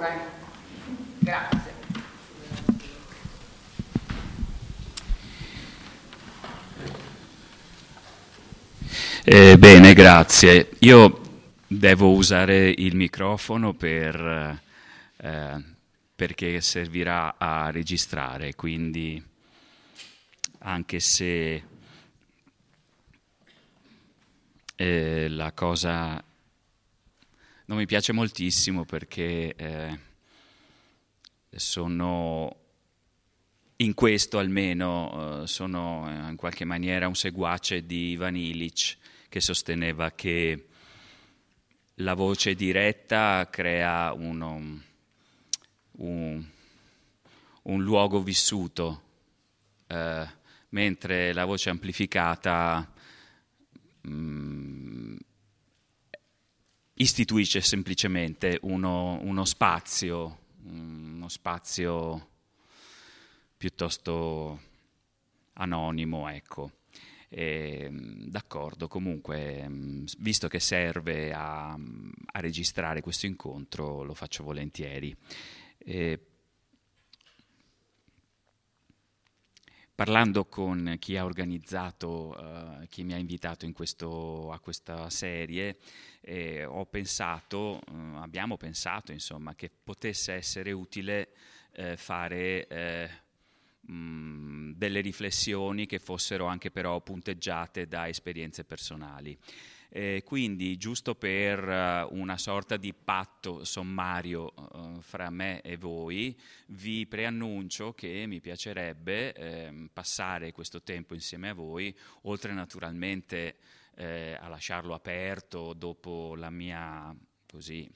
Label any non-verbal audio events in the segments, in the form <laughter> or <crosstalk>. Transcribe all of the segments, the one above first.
ore. Grazie. Eh, bene, grazie. Io devo usare il microfono per, eh, perché servirà a registrare, quindi anche se eh, la cosa non mi piace moltissimo perché eh, sono in questo almeno eh, sono in qualche maniera un seguace di Ivan Illich che sosteneva che la voce diretta crea uno, un, un, luogo vissuto, eh, mentre la voce amplificata mh, mm, istituisce semplicemente uno, uno spazio, uno spazio piuttosto anonimo, ecco. E, d'accordo, comunque, visto che serve a, a, registrare questo incontro, lo faccio volentieri. E, parlando con chi ha organizzato, uh, chi mi ha invitato in questo, a questa serie, eh, ho pensato, uh, abbiamo pensato insomma, che potesse essere utile eh, fare eh, mh, delle riflessioni che fossero anche però punteggiate da esperienze personali. Eh, quindi, giusto per uh, una sorta di patto sommario uh, fra me e voi, vi preannuncio che mi piacerebbe eh, passare questo tempo insieme a voi, oltre naturalmente eh, a lasciarlo aperto dopo la mia così,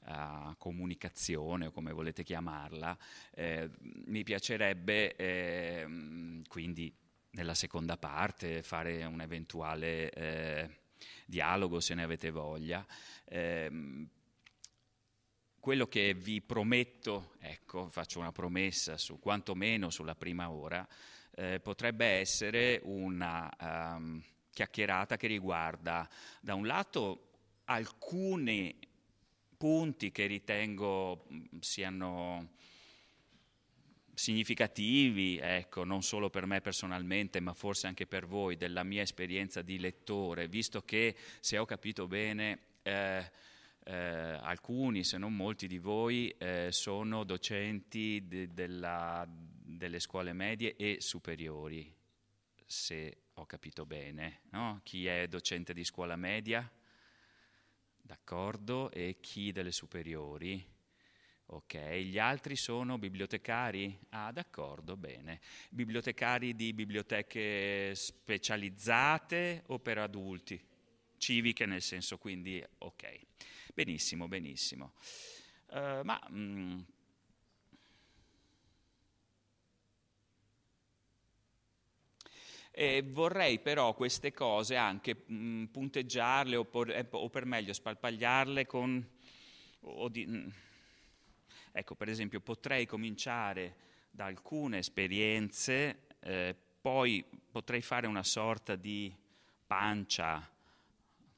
uh, comunicazione o come volete chiamarla, eh, mi piacerebbe eh, quindi nella seconda parte fare un eventuale eh, dialogo se ne avete voglia. Eh, quello che vi prometto, ecco, faccio una promessa su quantomeno sulla prima ora, eh, potrebbe essere una um, chiacchierata che riguarda da un lato alcuni punti che ritengo siano significativi, ecco, non solo per me personalmente, ma forse anche per voi, della mia esperienza di lettore, visto che, se ho capito bene, eh, eh, alcuni, se non molti di voi, eh, sono docenti de, della, delle scuole medie e superiori, se ho capito bene. No? Chi è docente di scuola media? D'accordo, e chi delle superiori? Ok, gli altri sono bibliotecari? Ah, d'accordo, bene. Bibliotecari di biblioteche specializzate o per adulti? Civiche nel senso quindi, ok. Benissimo, benissimo. Uh, ma mh, Eh, vorrei però queste cose anche mh, punteggiarle o, por, eh, o, per meglio spalpagliarle con... Di, mh, ecco, per esempio, potrei cominciare da alcune esperienze, eh, poi potrei fare una sorta di pancia,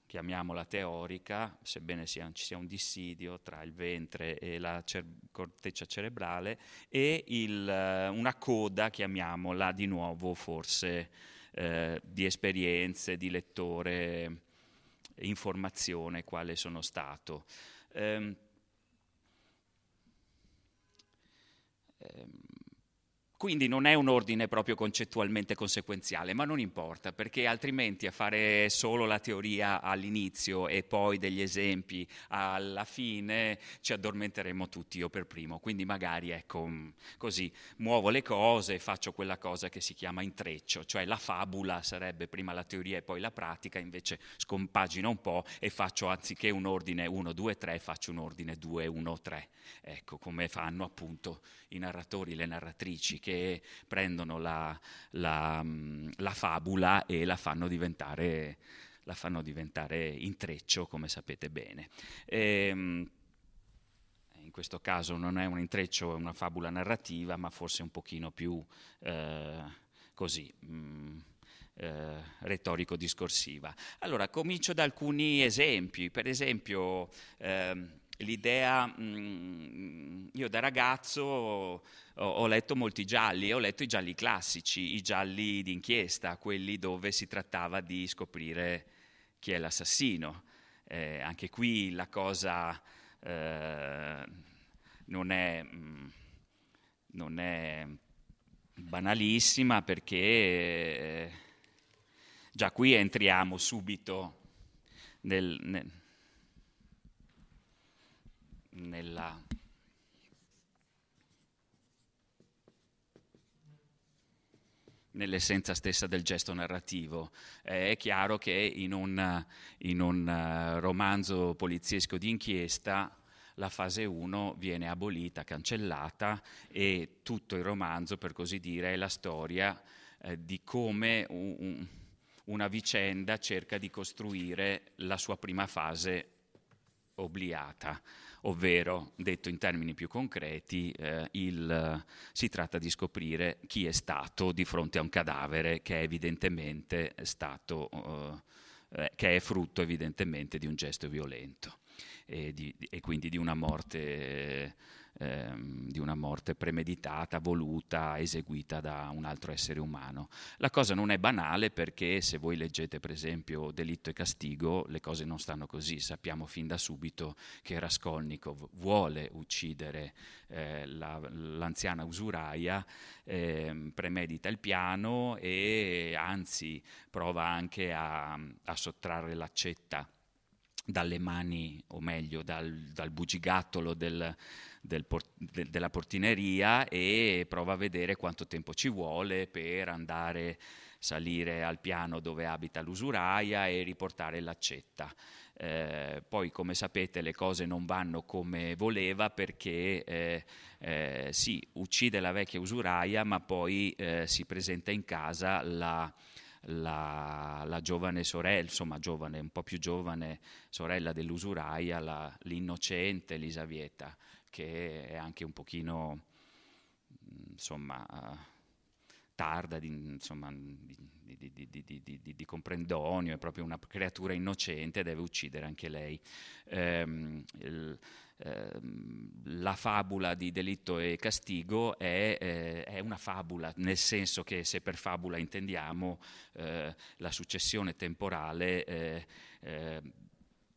chiamiamola teorica, sebbene sia, ci sia un dissidio tra il ventre e la cer- corteccia cerebrale, e il, eh, una coda, chiamiamola di nuovo forse eh, di esperienze, di lettore, informazione, quale sono stato. Um, um, quindi non è un ordine proprio concettualmente conseguenziale, ma non importa, perché altrimenti a fare solo la teoria all'inizio e poi degli esempi alla fine ci addormenteremo tutti, io per primo. Quindi magari, ecco, mm, così muovo le cose e faccio quella cosa che si chiama intreccio, cioè la fabula sarebbe prima la teoria e poi la pratica, invece scompagino un po' e faccio anziché un ordine 1, 2, 3, faccio un ordine 2, 1, 3. Ecco, come fanno appunto i narratori, le narratrici che prendono la, la, mm, la fabula e la fanno diventare la fanno diventare intreccio, come sapete bene. E, ehm, in questo caso non è un intreccio, è una fabula narrativa, ma forse un pochino più eh, così. Mh, mm, eh, retorico-discorsiva. Allora, comincio da alcuni esempi. Per esempio, ehm, l'idea mh, mm, io da ragazzo ho, ho, letto molti gialli, ho letto i gialli classici, i gialli d'inchiesta, quelli dove si trattava di scoprire chi è l'assassino. Eh, anche qui la cosa eh, non, è, mm, non, è, banalissima perché eh, già qui entriamo subito nel, nel, nella nell'essenza stessa del gesto narrativo. Eh, è chiaro che in un, in un eh, romanzo poliziesco d'inchiesta la fase 1 viene abolita, cancellata e tutto il romanzo, per così dire, è la storia eh, di come un, una vicenda cerca di costruire la sua prima fase obliata ovvero, detto in termini più concreti, eh, il, si tratta di scoprire chi è stato di fronte a un cadavere che è evidentemente stato, eh, eh che è frutto evidentemente di un gesto violento e, di, e quindi di una morte ehm, di una morte premeditata, voluta, eseguita da un altro essere umano. La cosa non è banale perché se voi leggete per esempio Delitto e Castigo, le cose non stanno così. Sappiamo fin da subito che Raskolnikov vuole uccidere eh, la, l'anziana usuraia, eh, premedita il piano e anzi prova anche a, a sottrarre l'accetta dalle mani, o meglio dal, dal bugigattolo del, del port- de- della portineria e prova a vedere quanto tempo ci vuole per andare salire al piano dove abita l'usuraia e riportare l'accetta. Eh, poi come sapete le cose non vanno come voleva perché eh, eh, sì, uccide la vecchia usuraia ma poi eh, si presenta in casa la, la, la, giovane sorella, insomma giovane, un po' più giovane sorella dell'usuraia, la, l'innocente Elisaveta che è anche un pochino insomma, tarda di, insomma, di, di, di, comprendonio, è proprio una creatura innocente, deve uccidere anche lei. Ehm, il, ehm, la fabula di delitto e castigo è, eh, è, una fabula, nel senso che se per fabula intendiamo eh, la successione temporale eh, eh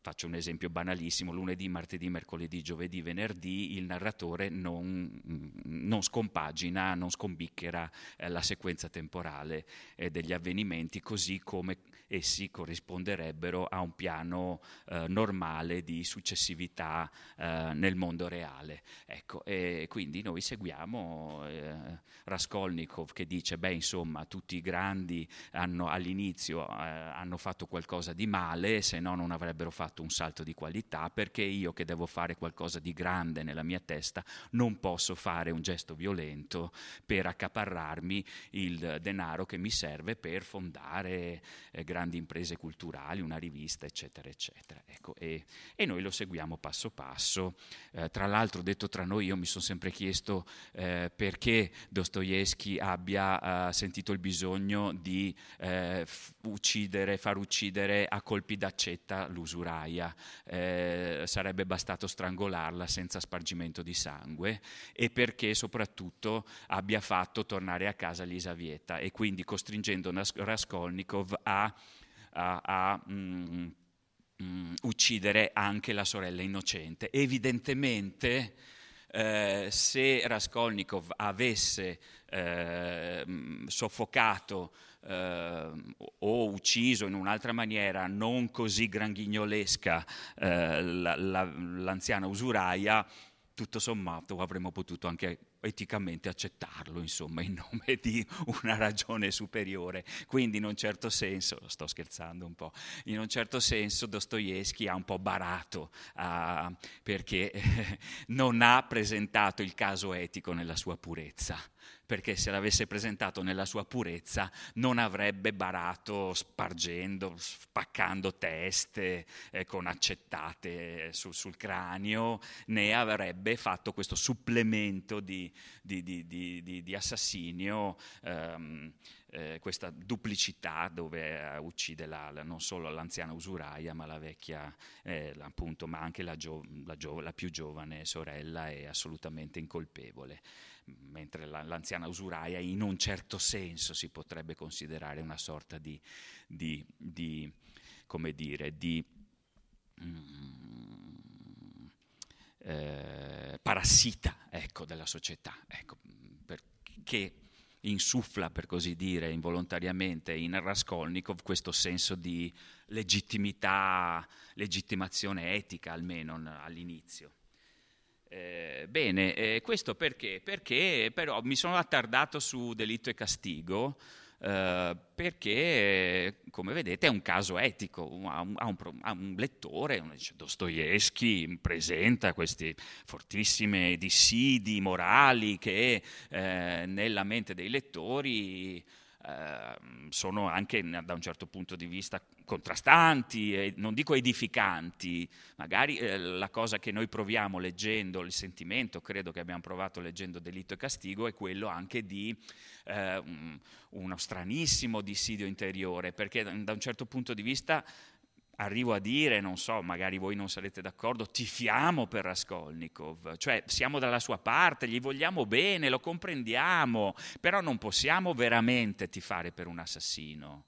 faccio un esempio banalissimo, lunedì, martedì, mercoledì, giovedì, venerdì, il narratore non, non scompagina, non scombicchera eh, la sequenza temporale eh, degli avvenimenti, così come essi corrisponderebbero a un piano eh, normale di successività eh, nel mondo reale. Ecco, e quindi noi seguiamo eh, Raskolnikov che dice, beh insomma tutti i grandi hanno, all'inizio eh, hanno fatto qualcosa di male, se no non avrebbero fatto un salto di qualità, perché io che devo fare qualcosa di grande nella mia testa non posso fare un gesto violento per accaparrarmi il denaro che mi serve per fondare eh, grandi grandi imprese culturali, una rivista, eccetera, eccetera. Ecco, e, e, noi lo seguiamo passo passo. Eh, tra l'altro, detto tra noi, io mi sono sempre chiesto eh, perché Dostoevsky abbia eh, sentito il bisogno di eh, uccidere, far uccidere a colpi d'accetta l'usuraia. Eh, sarebbe bastato strangolarla senza spargimento di sangue e perché soprattutto abbia fatto tornare a casa Lisavieta e quindi costringendo Raskolnikov a a, a mm, mm, uccidere anche la sorella innocente. Evidentemente eh, se Raskolnikov avesse eh, soffocato eh, o ucciso in un'altra maniera non così granghignolosca eh, la, la, l'anziana usuraia, tutto sommato avremmo potuto anche eticamente accettarlo, insomma, in nome di una ragione superiore. Quindi in un certo senso, sto scherzando un po', in un certo senso Dostoevsky ha un po' barato uh, perché <laughs> non ha presentato il caso etico nella sua purezza perché se l'avesse presentato nella sua purezza non avrebbe barato spargendo, spaccando teste eh, con accettate su, sul cranio, né avrebbe fatto questo supplemento di, di, di, di assassinio ehm, eh, questa duplicità dove eh, uccide la, la, non solo l'anziana usuraia, ma la vecchia, eh, appunto, ma anche la, gio, gio, la, più giovane sorella è assolutamente incolpevole. Mentre l'anziana usuraia in un certo senso si potrebbe considerare una sorta di, di, di come dire, di mm, eh, parassita ecco, della società, ecco, perché insuffla, per così dire, involontariamente in Raskolnikov questo senso di legittimità, legittimazione etica, almeno all'inizio. Eh, bene, eh, questo perché? Perché però mi sono attardato su delitto e castigo, eh, perché, come vedete, è un caso etico. Ha un, ha un, ha un lettore, uno dice Dostoevsky presenta questi fortissimi dissidi morali che eh, nella mente dei lettori Ehm, sono anche da un certo punto di vista contrastanti, e non dico edificanti, magari eh, la cosa che noi proviamo leggendo, il sentimento credo che abbiamo provato leggendo Delitto e Castigo è quello anche di eh, uno stranissimo dissidio interiore, perché da un certo punto di vista arrivo a dire, non so, magari voi non sarete d'accordo, tifiamo per Raskolnikov, cioè siamo dalla sua parte, gli vogliamo bene, lo comprendiamo, però non possiamo veramente tifare per un assassino,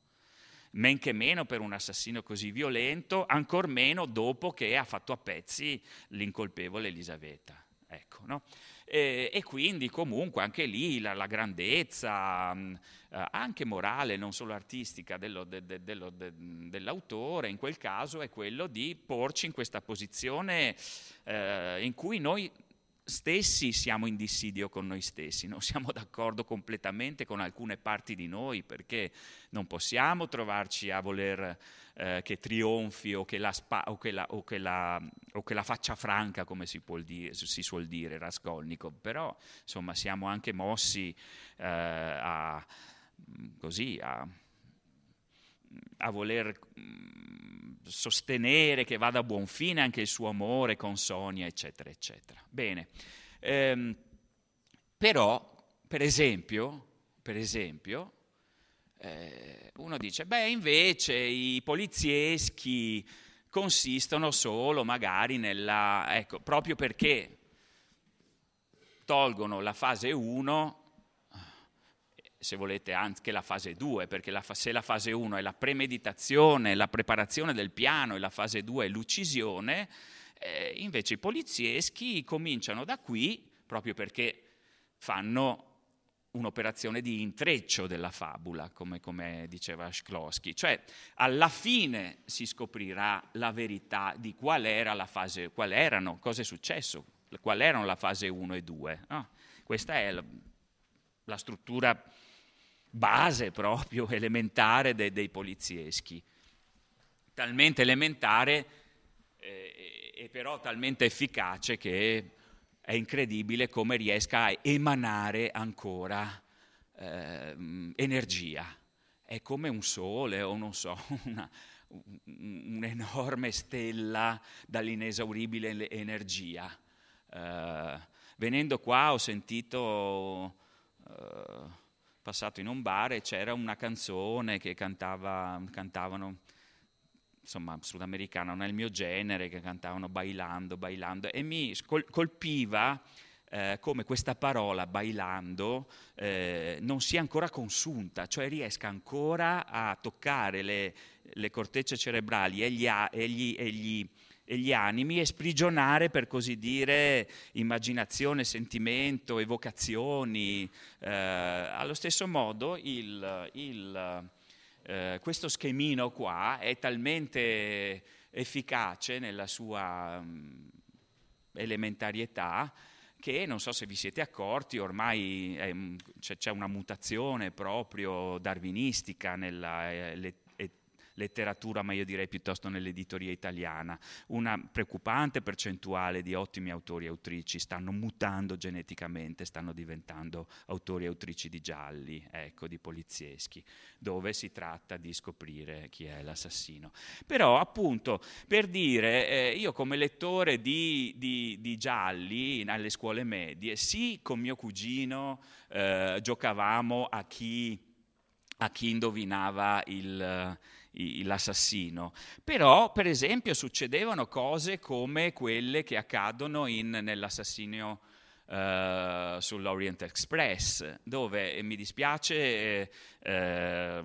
men che meno per un assassino così violento, ancor meno dopo che ha fatto a pezzi l'incolpevole Elisabetta. Ecco, no? e, e, quindi comunque anche lì la, la grandezza, mh, eh, anche morale, non solo artistica, dello, de, de, dello, de, dell'autore, in quel caso è quello di porci in questa posizione eh, in cui noi stessi siamo in dissidio con noi stessi, non siamo d'accordo completamente con alcune parti di noi perché non possiamo trovarci a voler eh, che trionfi o che, spa, o, che la, o, che la, o che, la, faccia franca, come si, dire, si, suol dire Raskolnikov, però insomma siamo anche mossi eh, a, così, a, a voler sostenere che vada a buon fine anche il suo amore con Sonia, eccetera, eccetera. Bene, ehm, però, per esempio, per esempio eh, uno dice, beh, invece i polizieschi consistono solo magari nella, ecco, proprio perché tolgono la fase 1 se volete anche la fase 2, perché la, se la fase 1 è la premeditazione, la preparazione del piano e la fase 2 è l'uccisione, eh, invece i polizieschi cominciano da qui proprio perché fanno un'operazione di intreccio della fabula, come, come diceva Shklowski. Cioè, alla fine si scoprirà la verità di qual era la fase, qual erano, cosa è successo, qual erano la fase 1 e 2. No? Questa è la, la struttura base proprio, <laughs> elementare de, dei polizieschi. Talmente elementare eh, e però talmente efficace che è incredibile come riesca a emanare ancora eh, energia. È come un sole o non so, <laughs> una, un'enorme stella dall'inesauribile energia. Uh, venendo qua ho sentito uh, passato in un bar e c'era una canzone che cantava, cantavano, insomma, sudamericana, non è il mio genere, che cantavano bailando, bailando, e mi colpiva eh, come questa parola bailando eh, non sia ancora consunta, cioè riesca ancora a toccare le, le cortecce cerebrali e gli, e gli, e gli e gli animi e sprigionare, per così dire, immaginazione, sentimento, evocazioni. Eh, allo stesso modo il, il, eh, questo schemino qua è talmente efficace nella sua um, elementarietà che non so se vi siete accorti, ormai è, c'è, c'è, una mutazione proprio darwinistica nella eh, letteratura, ma io direi piuttosto nell'editoria italiana. Una preoccupante percentuale di ottimi autori e autrici stanno mutando geneticamente, stanno diventando autori e autrici di gialli, ecco, di polizieschi, dove si tratta di scoprire chi è l'assassino. Però appunto, per dire, eh, io come lettore di, di, di, gialli alle scuole medie, sì, con mio cugino eh, giocavamo a chi a chi indovinava il, l'assassino. Però, per esempio, succedevano cose come quelle che accadono in, nell'assassinio uh, sull'Orient Express, dove mi dispiace eh,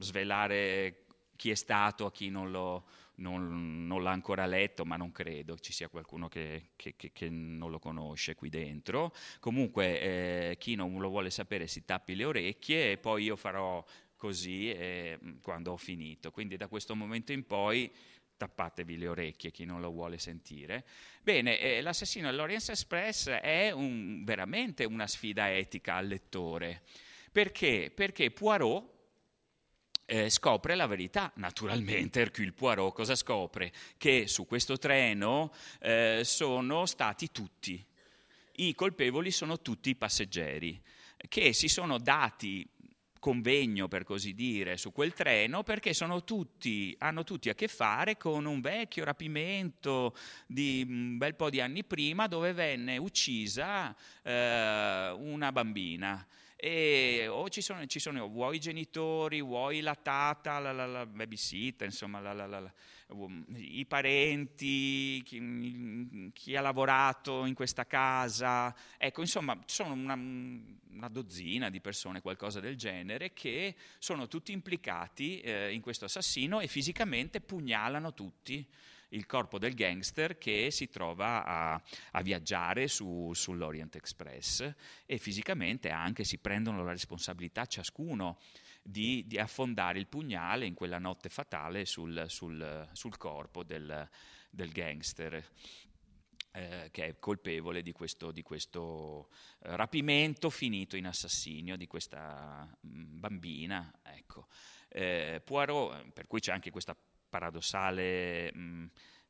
svelare chi è stato a chi non, lo, non, non, l'ha ancora letto, ma non credo ci sia qualcuno che, che, che, che non lo conosce qui dentro. Comunque, eh, chi non lo vuole sapere si tappi le orecchie e poi io farò così eh, quando ho finito. Quindi da questo momento in poi tappatevi le orecchie chi non lo vuole sentire. Bene, eh, l'assassino dell'Orient Express è un, veramente una sfida etica al lettore. Perché? Perché Poirot eh, scopre la verità, naturalmente Hercule Poirot cosa scopre? Che su questo treno eh, sono stati tutti, i colpevoli sono tutti i passeggeri, che si sono dati convegno, per così dire, su quel treno perché tutti, hanno tutti a che fare con un vecchio rapimento di un bel po' di anni prima dove venne uccisa eh, una bambina. E, o ci sono, ci sono, vuoi i genitori, vuoi la tata, la, la, la babysitter, insomma, la, i parenti, chi, chi, ha lavorato in questa casa. Ecco, insomma, sono una, una, dozzina di persone, qualcosa del genere, che sono tutti implicati eh, in questo assassino e fisicamente pugnalano tutti il corpo del gangster che si trova a, a viaggiare su, sull'Orient Express e fisicamente anche si prendono la responsabilità ciascuno di, di affondare il pugnale in quella notte fatale sul, sul, sul corpo del, del gangster. Eh, che è colpevole di questo, di questo eh, rapimento finito in assassinio di questa mm, bambina. Ecco. Eh, Poirot, per cui c'è anche questa paradossale, mh, mm,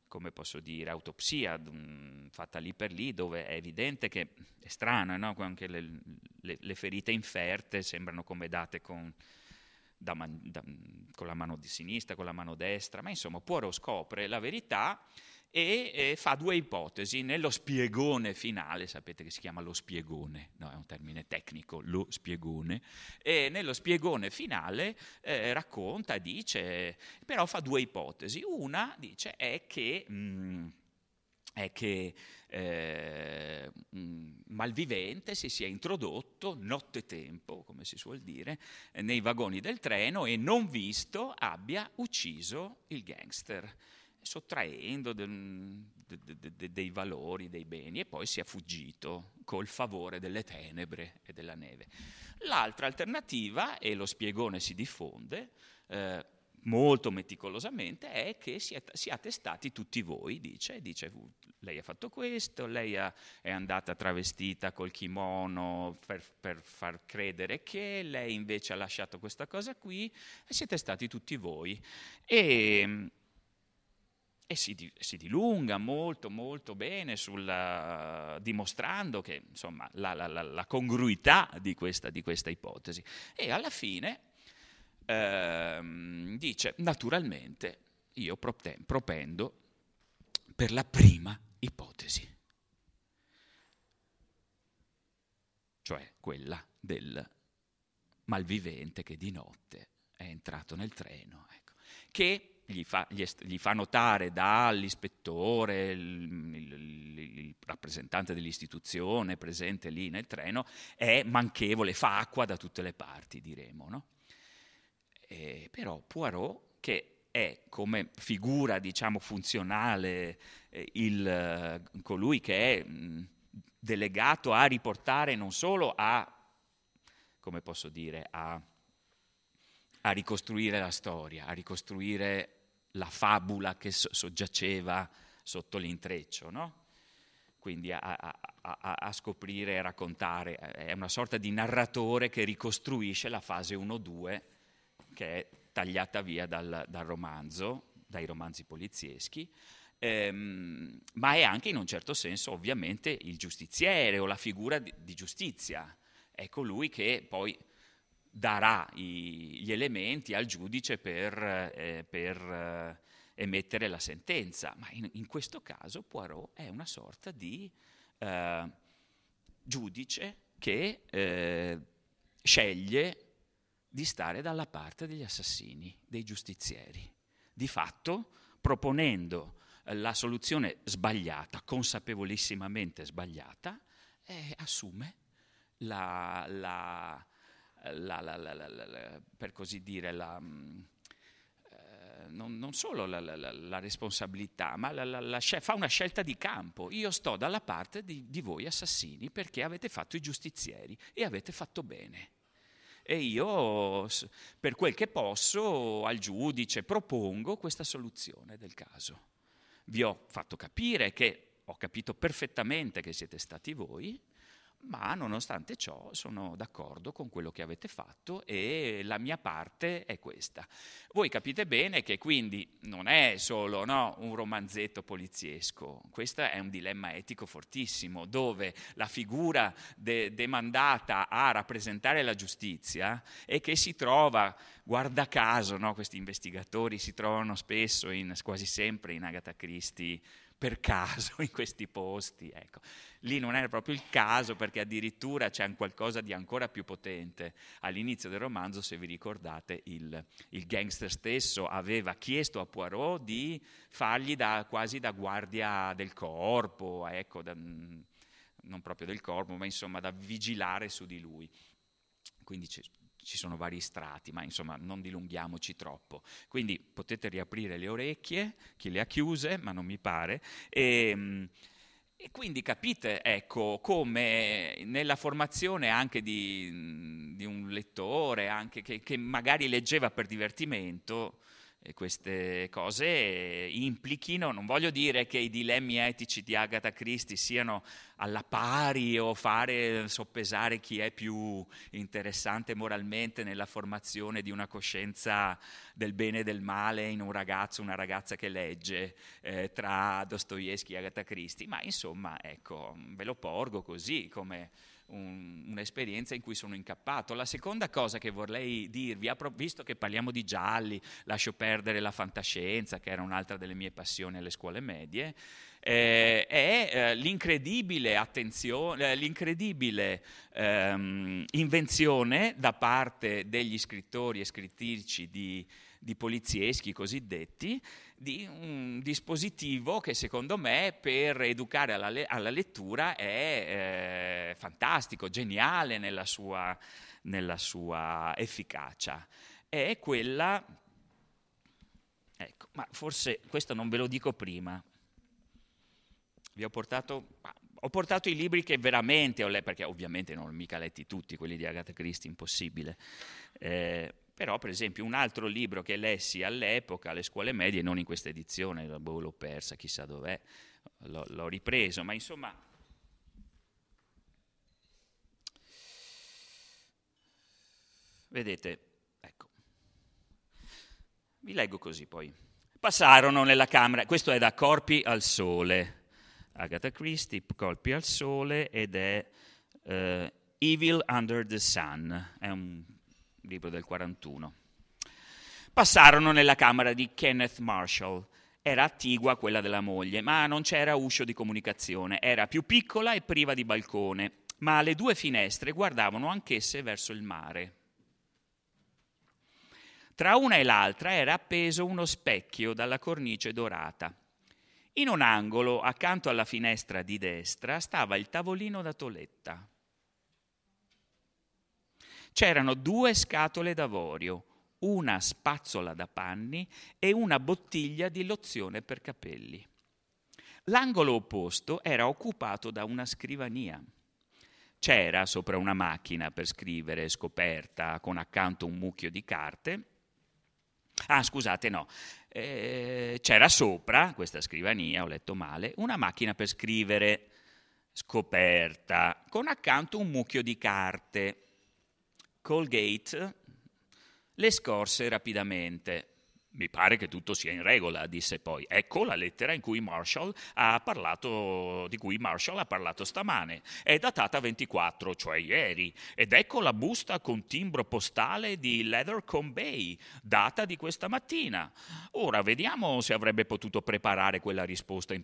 come posso dire, autopsia mh, mm, fatta lì per lì, dove è evidente che è strano, no? anche le, le, le, ferite inferte sembrano come date con, da man, da, con la mano di sinistra, con la mano destra, ma insomma Poirot scopre la verità e eh, fa due ipotesi. Nello spiegone finale, sapete che si chiama lo spiegone, no, è un termine tecnico, lo spiegone, e nello spiegone finale eh, racconta, dice, però fa due ipotesi. Una dice è che... Mh, mm, è che eh, un malvivente si sia introdotto nottetempo, come si suol dire, nei vagoni del treno e non visto abbia ucciso il gangster sottraendo del, de, de, de, dei valori, dei beni e poi si è fuggito col favore delle tenebre e della neve. L'altra alternativa, e lo spiegone si diffonde, eh, molto meticolosamente è che siate stati tutti voi, dice, dice lei ha fatto questo, lei è andata travestita col kimono per, per, far credere che, lei invece ha lasciato questa cosa qui e siete stati tutti voi. E, e si, si, dilunga molto molto bene sulla, dimostrando che, insomma, la, la, la, la congruità di questa, di questa, ipotesi. E alla fine ehm, dice, naturalmente, io propendo per la prima ipotesi, cioè quella del malvivente che di notte è entrato nel treno, ecco, che gli fa, gli, gli fa notare dall'ispettore, il, il, il, rappresentante dell'istituzione presente lì nel treno, è manchevole, fa acqua da tutte le parti, diremo. No? E, però Poirot, che è come figura diciamo, funzionale eh, il, colui che è mh, delegato a riportare non solo a, come posso dire, a, a ricostruire la storia, a ricostruire la fabula che soggiaceva sotto l'intreccio, no? quindi a, a, a, a, scoprire e raccontare. È una sorta di narratore che ricostruisce la fase 1-2 che è tagliata via dal, dal romanzo, dai romanzi polizieschi, ehm, ma è anche in un certo senso ovviamente il giustiziere o la figura di, di giustizia. È colui che poi darà i, gli elementi al giudice per, eh, per eh, emettere la sentenza, ma in, in, questo caso Poirot è una sorta di eh, giudice che eh, sceglie di stare dalla parte degli assassini, dei giustizieri. Di fatto, proponendo la soluzione sbagliata, consapevolissimamente sbagliata, eh, assume la, la, la, per così dire, la, eh, non, non, solo la, responsabilità, ma fa una scelta di campo. Io sto dalla parte di, di voi assassini perché avete fatto i giustizieri e avete fatto bene e io, per quel che posso, al giudice propongo questa soluzione del caso. Vi ho fatto capire che ho capito perfettamente che siete stati voi, ma nonostante ciò sono d'accordo con quello che avete fatto e la mia parte è questa. Voi capite bene che quindi non è solo no, un romanzetto poliziesco, questo è un dilemma etico fortissimo, dove la figura de- demandata a rappresentare la giustizia e che si trova, guarda caso, no, questi investigatori si trovano spesso, in, quasi sempre in Agatha Christie, per caso in questi posti. Ecco. Lì non era proprio il caso perché addirittura c'è qualcosa di ancora più potente. All'inizio del romanzo, se vi ricordate, il, il gangster stesso aveva chiesto a Poirot di fargli da, quasi da guardia del corpo, ecco, da, non proprio del corpo, ma insomma da vigilare su di lui. Quindi ci sono vari strati, ma insomma non dilunghiamoci troppo. Quindi potete riaprire le orecchie, chi le ha chiuse, ma non mi pare, e, ehm, e quindi capite, ecco, come nella formazione anche di, di un lettore, anche che, che magari leggeva per divertimento, queste cose implichino, non voglio dire che i dilemmi etici di Agatha Christie siano alla pari o fare soppesare chi è più interessante moralmente nella formazione di una coscienza del bene e del male in un ragazzo, una ragazza che legge eh, tra Dostoevsky e Agatha Christie, ma insomma, ecco, ve lo porgo così come un, un'esperienza in cui sono incappato. La seconda cosa che vorrei dirvi, visto che parliamo di gialli, lascio perdere la fantascienza, che era un'altra delle mie passioni alle scuole medie, eh, è eh, l'incredibile, attenzione, eh, l'incredibile ehm, invenzione da parte degli scrittori e scrittrici di, di polizieschi cosiddetti di un dispositivo che secondo me per educare alla, le- alla lettura è eh, fantastico, geniale nella sua, nella sua efficacia. È quella, ecco, ma forse questo non ve lo dico prima, vi ho portato, ho portato i libri che veramente ho letto, perché ovviamente non ho mica letti tutti, quelli di Agatha Christie, impossibile. Eh, però, per esempio, un altro libro che lessi all'epoca, alle scuole medie, non in questa edizione, boh, l'ho persa, chissà dov'è, l'ho, l'ho ripreso, ma insomma... Vedete, ecco, vi leggo così poi. Passarono nella camera, questo è da Corpi al Sole, Agatha Christie, Corpi al Sole, ed è uh, Evil Under the Sun, è un libro del 41. Passarono nella camera di Kenneth Marshall. Era attigua quella della moglie, ma non c'era uscio di comunicazione. Era più piccola e priva di balcone, ma le due finestre guardavano anch'esse verso il mare. Tra una e l'altra era appeso uno specchio dalla cornice dorata. In un angolo, accanto alla finestra di destra, stava il tavolino da toletta c'erano due scatole d'avorio, una spazzola da panni e una bottiglia di lozione per capelli. L'angolo opposto era occupato da una scrivania. C'era sopra una macchina per scrivere scoperta con accanto un mucchio di carte. Ah, scusate, no. Eh, c'era sopra questa scrivania, ho letto male, una macchina per scrivere scoperta con accanto un mucchio di carte. Colgate le scorse rapidamente. Mi pare che tutto sia in regola, disse poi. Ecco la lettera cui parlato, di cui Marshall ha parlato stamane. È datata 24, cioè ieri. Ed ecco la busta con timbro postale di Leathercombe Bay, data di questa mattina. Ora vediamo se avrebbe potuto preparare quella risposta in,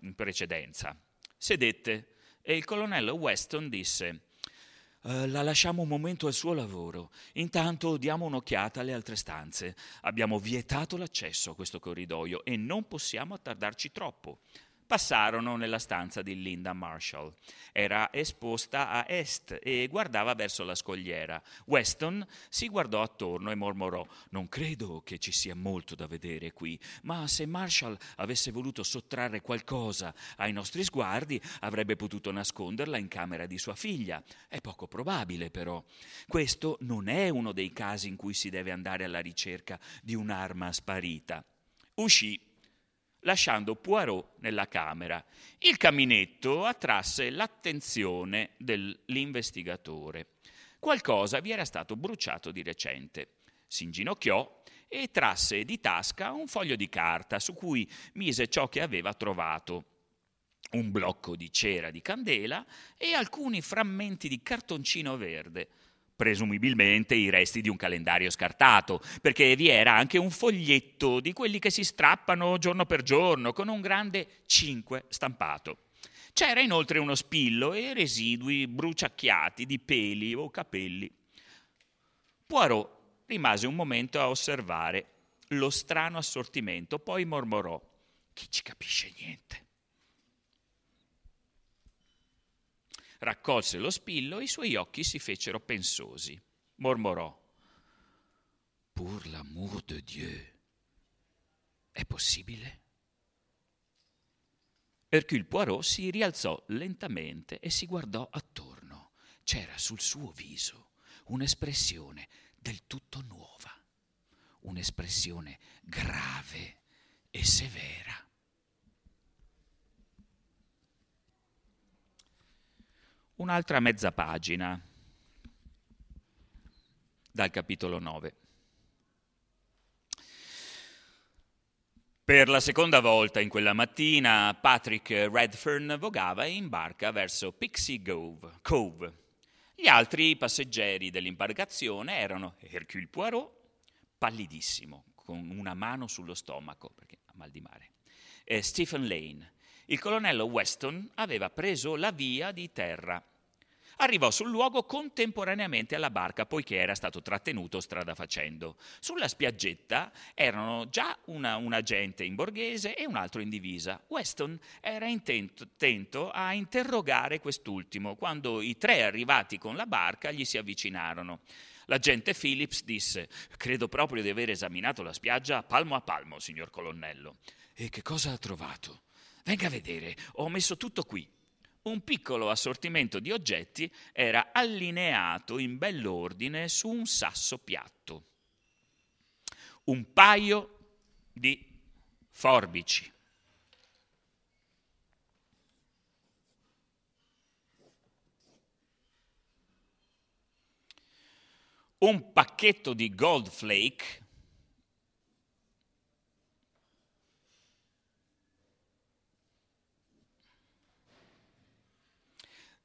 in precedenza. Sedette e il colonnello Weston disse Uh, la lasciamo un momento al suo lavoro. Intanto diamo un'occhiata alle altre stanze. Abbiamo vietato l'accesso a questo corridoio e non possiamo attardarci troppo passarono nella stanza di Linda Marshall. Era esposta a est e guardava verso la scogliera. Weston si guardò attorno e mormorò: Non credo che ci sia molto da vedere qui, ma se Marshall avesse voluto sottrarre qualcosa ai nostri sguardi, avrebbe potuto nasconderla in camera di sua figlia. È poco probabile, però. Questo non è uno dei casi in cui si deve andare alla ricerca di un'arma sparita. Uscì lasciando Poirot nella camera. Il caminetto attrasse l'attenzione dell'investigatore. Qualcosa vi era stato bruciato di recente. Si inginocchiò e trasse di tasca un foglio di carta su cui mise ciò che aveva trovato un blocco di cera di candela e alcuni frammenti di cartoncino verde presumibilmente i resti di un calendario scartato, perché vi era anche un foglietto di quelli che si strappano giorno per giorno, con un grande 5 stampato. C'era inoltre uno spillo e residui bruciacchiati di peli o capelli. Poirot rimase un momento a osservare lo strano assortimento, poi mormorò: Chi ci capisce niente? Raccolse lo spillo e i suoi occhi si fecero pensosi. Mormorò: Pour l'amour de Dieu. È possibile? Hercule Poirot si rialzò lentamente e si guardò attorno. C'era sul suo viso un'espressione del tutto nuova, un'espressione grave e severa. Un'altra mezza pagina dal capitolo 9. Per la seconda volta in quella mattina Patrick Redfern vogava in barca verso Pixie Cove. Gli altri passeggeri dell'imbarcazione erano Hercule Poirot, pallidissimo, con una mano sullo stomaco, perché ha mal di mare, e Stephen Lane, il colonnello Weston aveva preso la via di terra. Arrivò sul luogo contemporaneamente alla barca, poiché era stato trattenuto strada facendo. Sulla spiaggetta erano già una, un agente in borghese e un altro in divisa. Weston era intento, intento a interrogare quest'ultimo, quando i tre arrivati con la barca gli si avvicinarono. L'agente Phillips disse: Credo proprio di aver esaminato la spiaggia palmo a palmo, signor colonnello. E che cosa ha trovato? Venga a vedere, ho messo tutto qui. Un piccolo assortimento di oggetti era allineato in bell'ordine su un sasso piatto. Un paio di forbici. Un pacchetto di gold flake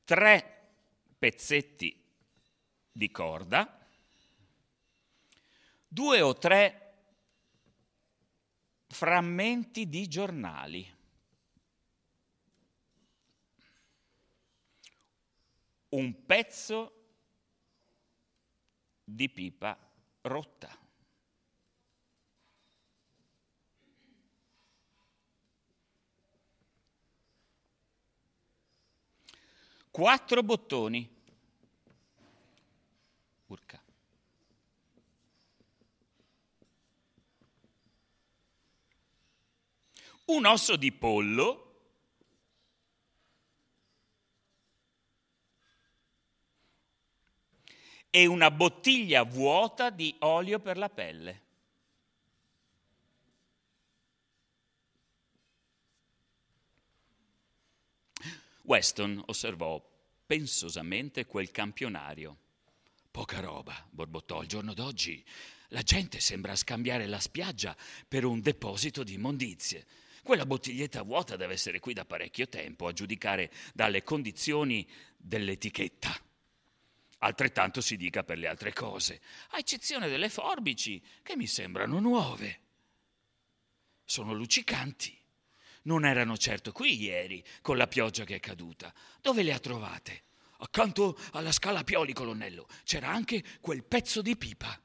tre pezzetti di corda, due o tre frammenti di giornali, un pezzo di pipa rotta. Quattro bottoni. Urca. Un osso di pollo. E una bottiglia vuota di olio per la pelle. Weston osservò pensosamente quel campionario. Poca roba, borbottò il giorno d'oggi. La gente sembra scambiare la spiaggia per un deposito di immondizie. Quella bottiglietta vuota deve essere qui da parecchio tempo, a giudicare dalle condizioni dell'etichetta. Altrettanto si dica per le altre cose, a eccezione delle forbici, che mi sembrano nuove. Sono luccicanti. Non erano certo qui ieri, con la pioggia che è caduta. Dove le ha trovate? accanto alla scala Pioli, colonnello, c'era anche quel pezzo di pipa.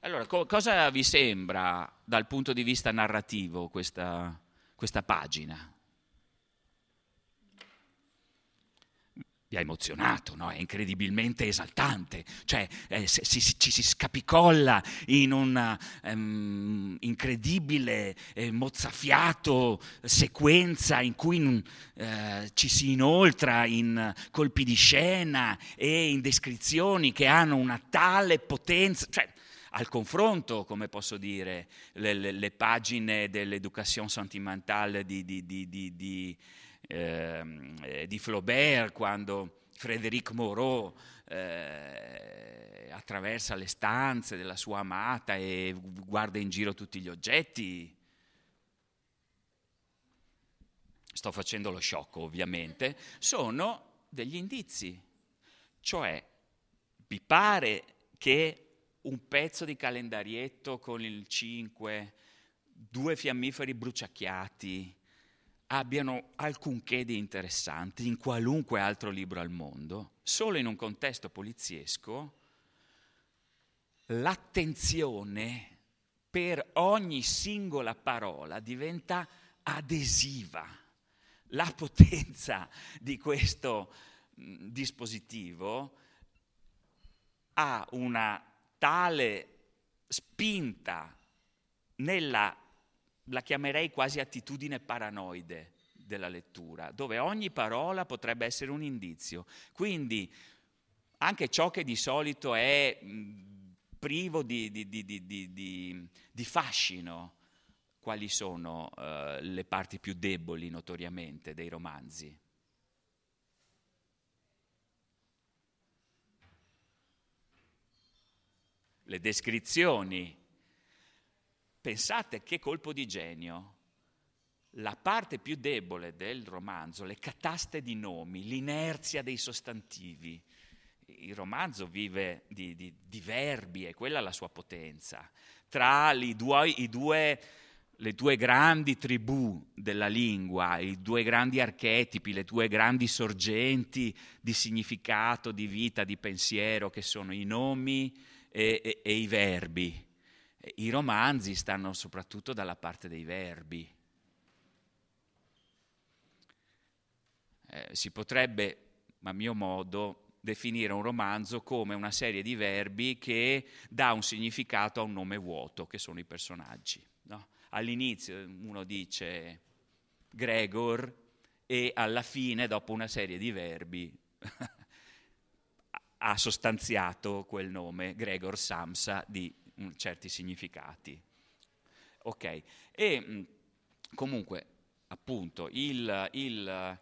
Allora, co- cosa vi sembra dal punto di vista narrativo questa, questa pagina? Vi ha emozionato, no? è incredibilmente esaltante, cioè eh, si, si, ci si scapicolla in un um, incredibile eh, mozzafiato sequenza in cui eh, ci si inoltra in colpi di scena e in descrizioni che hanno una tale potenza, cioè al confronto, come posso dire, le, le, le pagine dell'education sentimentale di, di, di, di eh, di Flaubert, quando Frédéric Moreau eh, attraversa le stanze della sua amata e guarda in giro tutti gli oggetti. Sto facendo lo sciocco ovviamente, sono degli indizi, cioè vi pare che un pezzo di calendarietto con il 5, due fiammiferi bruciacchiati, abbiano alcunché di interessante in qualunque altro libro al mondo, solo in un contesto poliziesco, l'attenzione per ogni singola parola diventa adesiva. La potenza di questo mh, dispositivo ha una tale spinta nella la chiamerei quasi attitudine paranoide della lettura, dove ogni parola potrebbe essere un indizio. Quindi anche ciò che di solito è privo di, di, di, di fascino, quali sono uh, le parti più deboli notoriamente dei romanzi? Le descrizioni Pensate che colpo di genio. La parte più debole del romanzo, le cataste di nomi, l'inerzia dei sostantivi. Il romanzo vive di, di, di verbi e quella è la sua potenza. Tra due, i due, le due grandi tribù della lingua, i due grandi archetipi, le due grandi sorgenti di significato, di vita, di pensiero, che sono i nomi e, e, e i verbi i romanzi stanno soprattutto dalla parte dei verbi. Eh, si potrebbe, a mio modo, definire un romanzo come una serie di verbi che dà un significato a un nome vuoto, che sono i personaggi. No? All'inizio uno dice Gregor e alla fine, dopo una serie di verbi, <laughs> ha sostanziato quel nome, Gregor Samsa, di certi significati. Ok, e mm, comunque appunto il, il,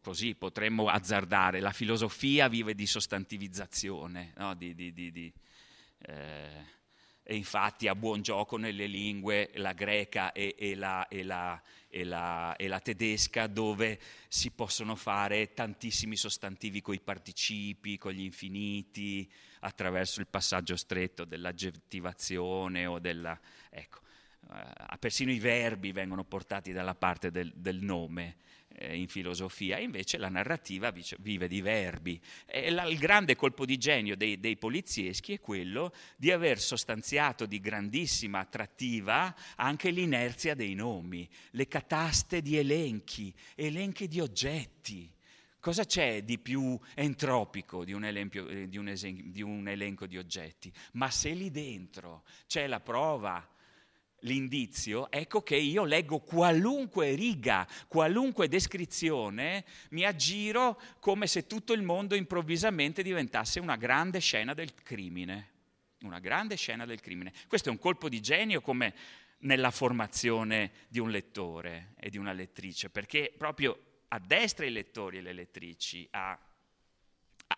così potremmo azzardare, la filosofia vive di sostantivizzazione, no? di, di, di, eh, e infatti ha buon gioco nelle lingue la greca e, e, la, e, la, la, e, la, tedesca dove si possono fare tantissimi sostantivi con i participi, con gli infiniti, attraverso il passaggio stretto dell'aggettivazione o della... Ecco, eh, persino i verbi vengono portati dalla parte del, del nome eh, in filosofia, invece la narrativa vive di verbi. E la, il grande colpo di genio dei, dei polizieschi è quello di aver sostanziato di grandissima attrattiva anche l'inerzia dei nomi, le cataste di elenchi, elenchi di oggetti. Cosa c'è di più entropico di un, elenco, di, un esen- di un, elenco di oggetti? Ma se lì dentro c'è la prova l'indizio, ecco che io leggo qualunque riga, qualunque descrizione, mi aggiro come se tutto il mondo improvvisamente diventasse una grande scena del crimine. Una grande scena del crimine. Questo è un colpo di genio come nella formazione di un lettore e di una lettrice, perché proprio addestra i lettori e le lettrici a,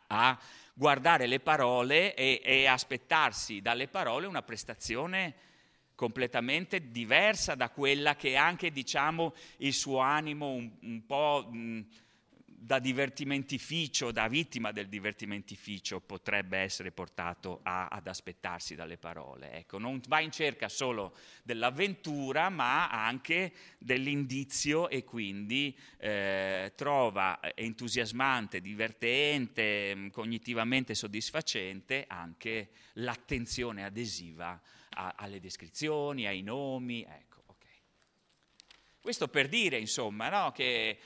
a guardare le parole e, e aspettarsi dalle parole una prestazione completamente diversa da quella che anche diciamo, il suo animo un, un po' mh, da divertimentificio, da vittima del divertimentificio, potrebbe essere portato a, ad aspettarsi dalle parole. Ecco, non va in cerca solo dell'avventura, ma anche dell'indizio e quindi eh, trova entusiasmante, divertente, mm, cognitivamente soddisfacente anche l'attenzione adesiva a, alle descrizioni, ai nomi. Ecco, okay. Questo per dire, insomma, no, che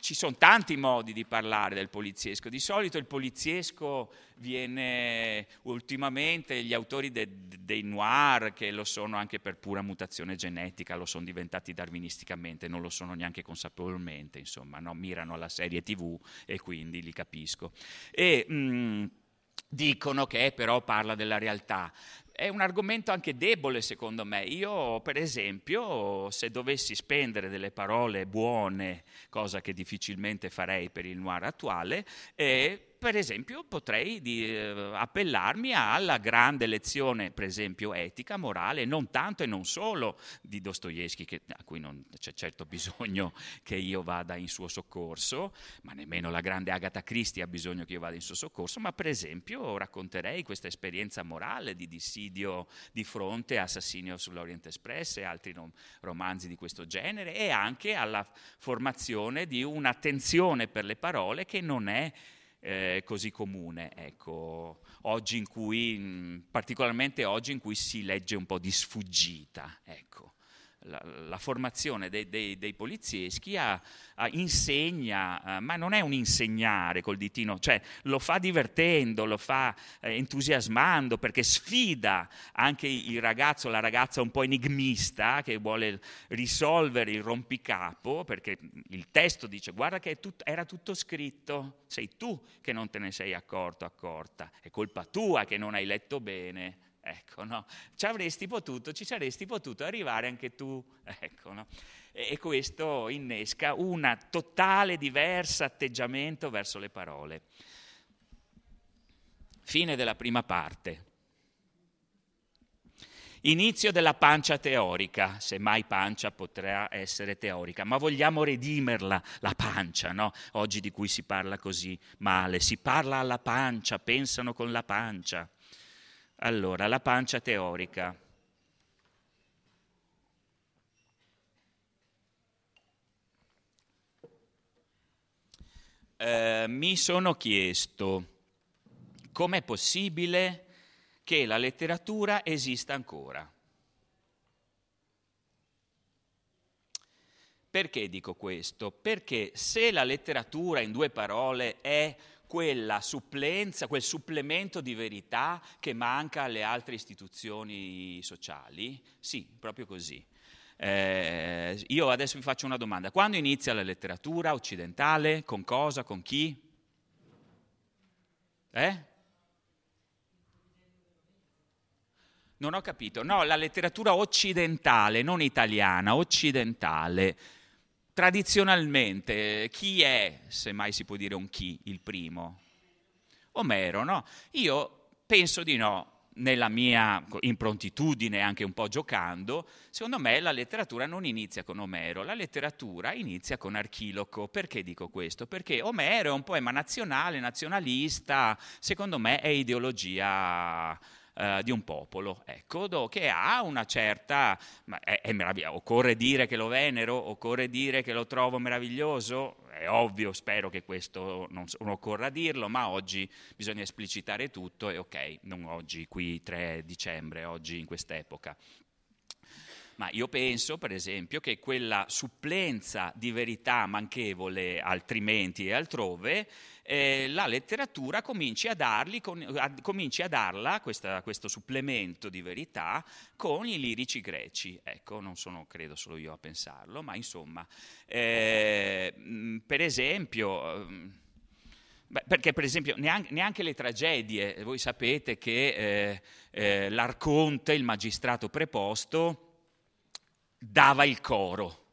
ci sono tanti modi di parlare del poliziesco. Di solito il poliziesco viene ultimamente, gli autori de, dei noir, che lo sono anche per pura mutazione genetica, lo sono diventati darwinisticamente, non lo sono neanche consapevolmente, insomma, no? mirano alla serie tv e quindi li capisco. E, mh, mm, dicono che però parla della realtà è un argomento anche debole secondo me. Io, per esempio, se dovessi spendere delle parole buone, cosa che difficilmente farei per il noir attuale, eh, per esempio potrei di, eh, appellarmi alla grande lezione, per esempio, etica, morale, non tanto e non solo di Dostoevsky, a cui non c'è certo bisogno che io vada in suo soccorso, ma nemmeno la grande Agatha Christie ha bisogno che io vada in suo soccorso, ma per esempio racconterei questa esperienza morale di dissidio di fronte a Assassinio sull'Orient Express e altri rom- romanzi di questo genere e anche alla formazione di un'attenzione per le parole che non è eh, così comune, ecco, oggi in cui, particolarmente oggi in cui si legge un po' di sfuggita, ecco la, la formazione dei, dei, dei polizieschi a, a insegna, uh, ma non è un insegnare col ditino, cioè lo fa divertendo, lo fa eh, entusiasmando perché sfida anche il ragazzo, la ragazza un po' enigmista che vuole risolvere il rompicapo, perché il testo dice guarda che tut- era tutto scritto, sei tu che non te ne sei accorto, accorta, è colpa tua che non hai letto bene. Ecco, no? Ci avresti potuto, ci saresti potuto arrivare anche tu. Ecco, no? E questo innesca un totale diverso atteggiamento verso le parole. Fine della prima parte. Inizio della pancia teorica, se mai pancia potrà essere teorica, ma vogliamo redimerla, la pancia, no? Oggi di cui si parla così male, si parla alla pancia, pensano con la pancia. Allora, la pancia teorica. Eh, mi sono chiesto com'è possibile che la letteratura esista ancora. Perché dico questo? Perché se la letteratura, in due parole, è quella supplenza, quel supplemento di verità che manca alle altre istituzioni sociali? Sì, proprio così. Eh, io adesso vi faccio una domanda. Quando inizia la letteratura occidentale? Con cosa? Con chi? Eh? Non ho capito. No, la letteratura occidentale, non italiana, occidentale tradizionalmente chi è, se mai si può dire un chi, il primo? Omero, no? Io penso di no, nella mia improntitudine, anche un po' giocando, secondo me la letteratura non inizia con Omero, la letteratura inizia con Archiloco. Perché dico questo? Perché Omero è un poema nazionale, nazionalista, secondo me è ideologia eh, di un popolo, ecco, che ha una certa, è, è meraviglioso, occorre dire che lo venero, occorre dire che lo trovo meraviglioso, è ovvio, spero che questo non, non occorra dirlo, ma oggi bisogna esplicitare tutto e ok, non oggi, qui 3 dicembre, oggi in quest'epoca. Ma io penso, per esempio, che quella supplenza di verità manchevole altrimenti e altrove eh, la letteratura cominci a, darli, con, a, cominci a darla, questa, questo supplemento di verità, con i lirici greci. Ecco, non sono, credo, solo io a pensarlo, ma insomma, eh, per esempio... Beh, perché per esempio neanche, neanche, le tragedie, voi sapete che eh, eh, l'Arconte, il magistrato preposto, dava il coro,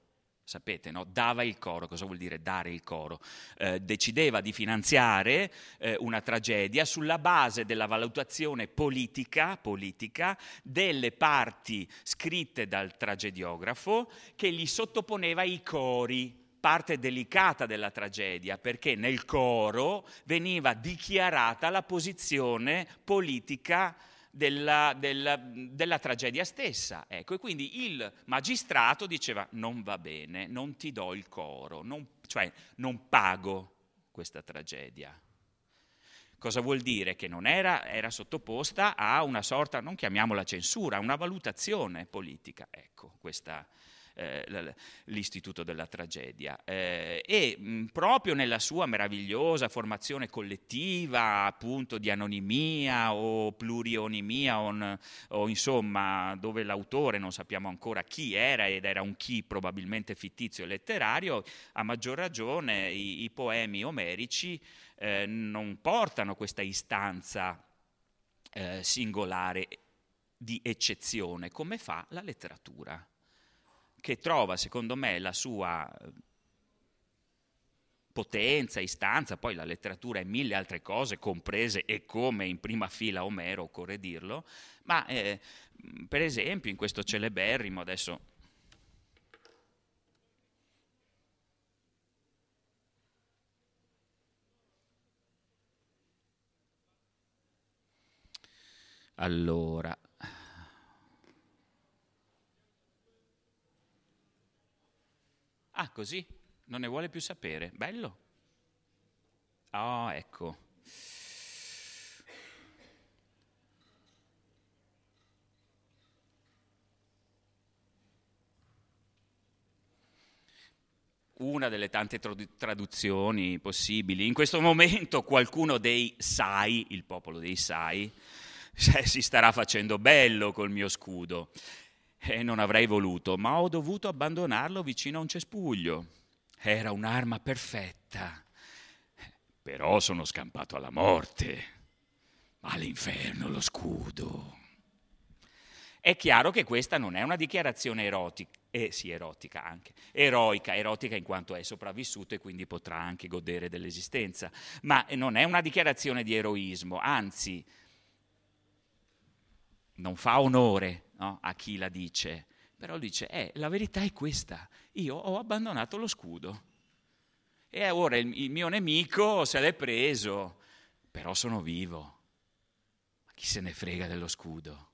sapete, no? dava il coro, cosa vuol dire dare il coro? Eh, decideva di finanziare eh, una tragedia sulla base della valutazione politica, politica, delle parti scritte dal tragediografo che gli sottoponeva i cori parte delicata della tragedia, perché nel coro veniva dichiarata la posizione politica della, della, della, tragedia stessa. Ecco, e quindi il magistrato diceva non va bene, non ti do il coro, non, cioè non pago questa tragedia. Cosa vuol dire? Che non era, era sottoposta a una sorta, non chiamiamola censura, una valutazione politica. Ecco, questa, eh, l'istituto della tragedia. Eh, e mh, proprio nella sua meravigliosa formazione collettiva, appunto di anonimia o plurionimia, o, o insomma, dove l'autore non sappiamo ancora chi era ed era un chi probabilmente fittizio e letterario, a maggior ragione i, i poemi omerici eh, non portano questa istanza eh, singolare di eccezione, come fa la letteratura, che trova, secondo me, la sua eh, potenza, istanza, poi la letteratura è mille altre cose, comprese e come in prima fila Omero, occorre dirlo, ma eh, per esempio in questo celeberrimo, adesso Allora. Ah, così? Non ne vuole più sapere. Bello. Ah, oh, ecco. una delle tante traduzioni possibili. In questo momento qualcuno dei Sai, il popolo dei Sai, <laughs> si starà facendo bello col mio scudo. E non avrei voluto, ma ho dovuto abbandonarlo vicino a un cespuglio. Era un'arma perfetta. Però sono scampato alla morte. All'inferno lo scudo. È chiaro che questa non è una dichiarazione erotica, eh sì, erotica anche, eroica, erotica in quanto è sopravvissuto e quindi potrà anche godere dell'esistenza, ma non è una dichiarazione di eroismo, anzi non fa onore no, a chi la dice, però dice, eh, la verità è questa, io ho abbandonato lo scudo e ora il, il mio nemico se l'è preso, però sono vivo, ma chi se ne frega dello scudo?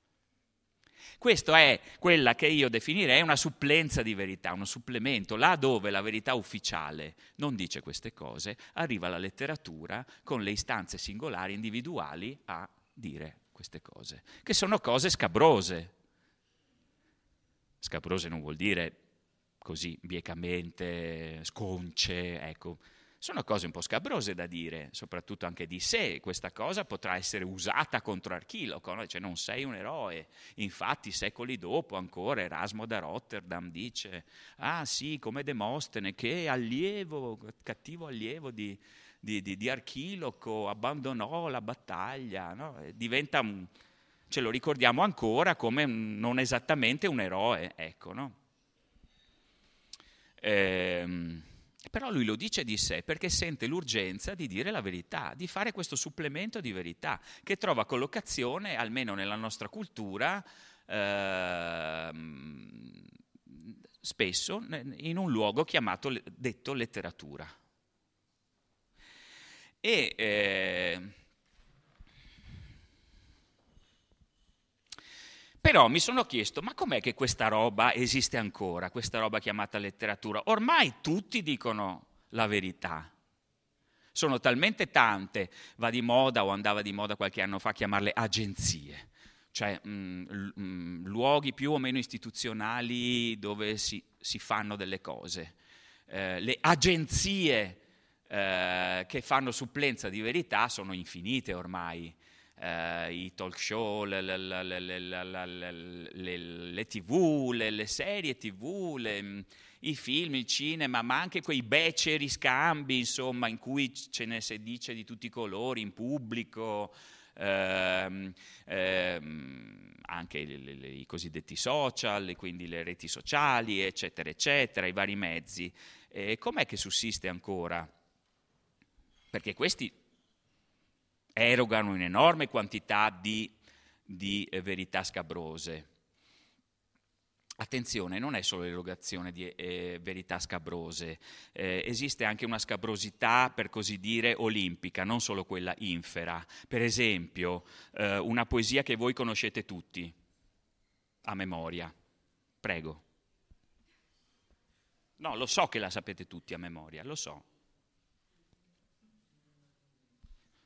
Questa è quella che io definirei una supplenza di verità, uno supplemento. Là dove la verità ufficiale non dice queste cose, arriva la letteratura con le istanze singolari, individuali, a dire queste cose, che sono cose scabrose. Scabrose non vuol dire così biecamente, sconce, ecco. Sono cose un po' scabrose da dire, soprattutto anche di sé. Questa cosa potrà essere usata contro Archiloco, no? cioè non sei un eroe. Infatti, secoli dopo, ancora Erasmo da Rotterdam dice: Ah, sì, come Demostene, che allievo, cattivo allievo di, di, di, di Archiloco, abbandonò la battaglia, no? diventa un, ce lo ricordiamo ancora come non esattamente un eroe, ecco, no? ehm, però lui lo dice di sé perché sente l'urgenza di dire la verità, di fare questo supplemento di verità che trova collocazione, almeno nella nostra cultura, ehm, spesso in un luogo chiamato, detto letteratura. E eh, però mi sono chiesto, ma com'è che questa roba esiste ancora, questa roba chiamata letteratura? Ormai tutti dicono la verità. Sono talmente tante, va di moda o andava di moda qualche anno fa chiamarle agenzie, cioè mh, mm, mh, mm, luoghi più o meno istituzionali dove si, si fanno delle cose. Eh, le agenzie eh, che fanno supplenza di verità sono infinite ormai. Eh, I talk show, le, le, le, le tv, le, serie tv, mm, i film, il cinema, ma anche quei beceri scambi, insomma, in cui ce ne si dice di tutti i colori in pubblico. Ehm, ehm, anche le, le, i cosiddetti social, quindi le reti sociali, eccetera, eccetera, i vari mezzi. E com'è che sussiste ancora perché questi erogano un'enorme quantità di, di eh, verità scabrose. Attenzione, non è solo l'erogazione di eh, verità scabrose, eh, esiste anche una scabrosità, per così dire, olimpica, non solo quella infera. Per esempio, eh, una poesia che voi conoscete tutti, a memoria. Prego. No, lo so che la sapete tutti a memoria, lo so.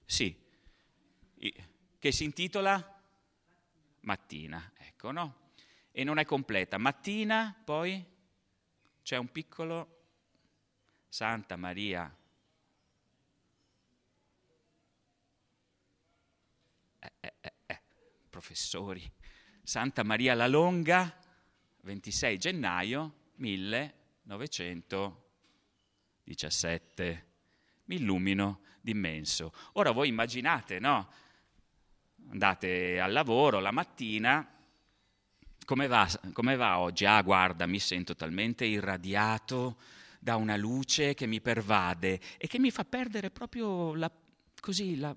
Sì, che si intitola Mattina, ecco, no? e non è completa. Mattina poi c'è un piccolo Santa Maria. Eh, eh, eh, eh professori. Santa Maria la Longa, 26 gennaio 1917. Mi illumino d'immenso. Ora voi immaginate, no? Andate al lavoro la mattina come va, come va oggi? Ah, guarda, mi sento talmente irradiato da una luce che mi pervade e che mi fa perdere proprio la, così, la,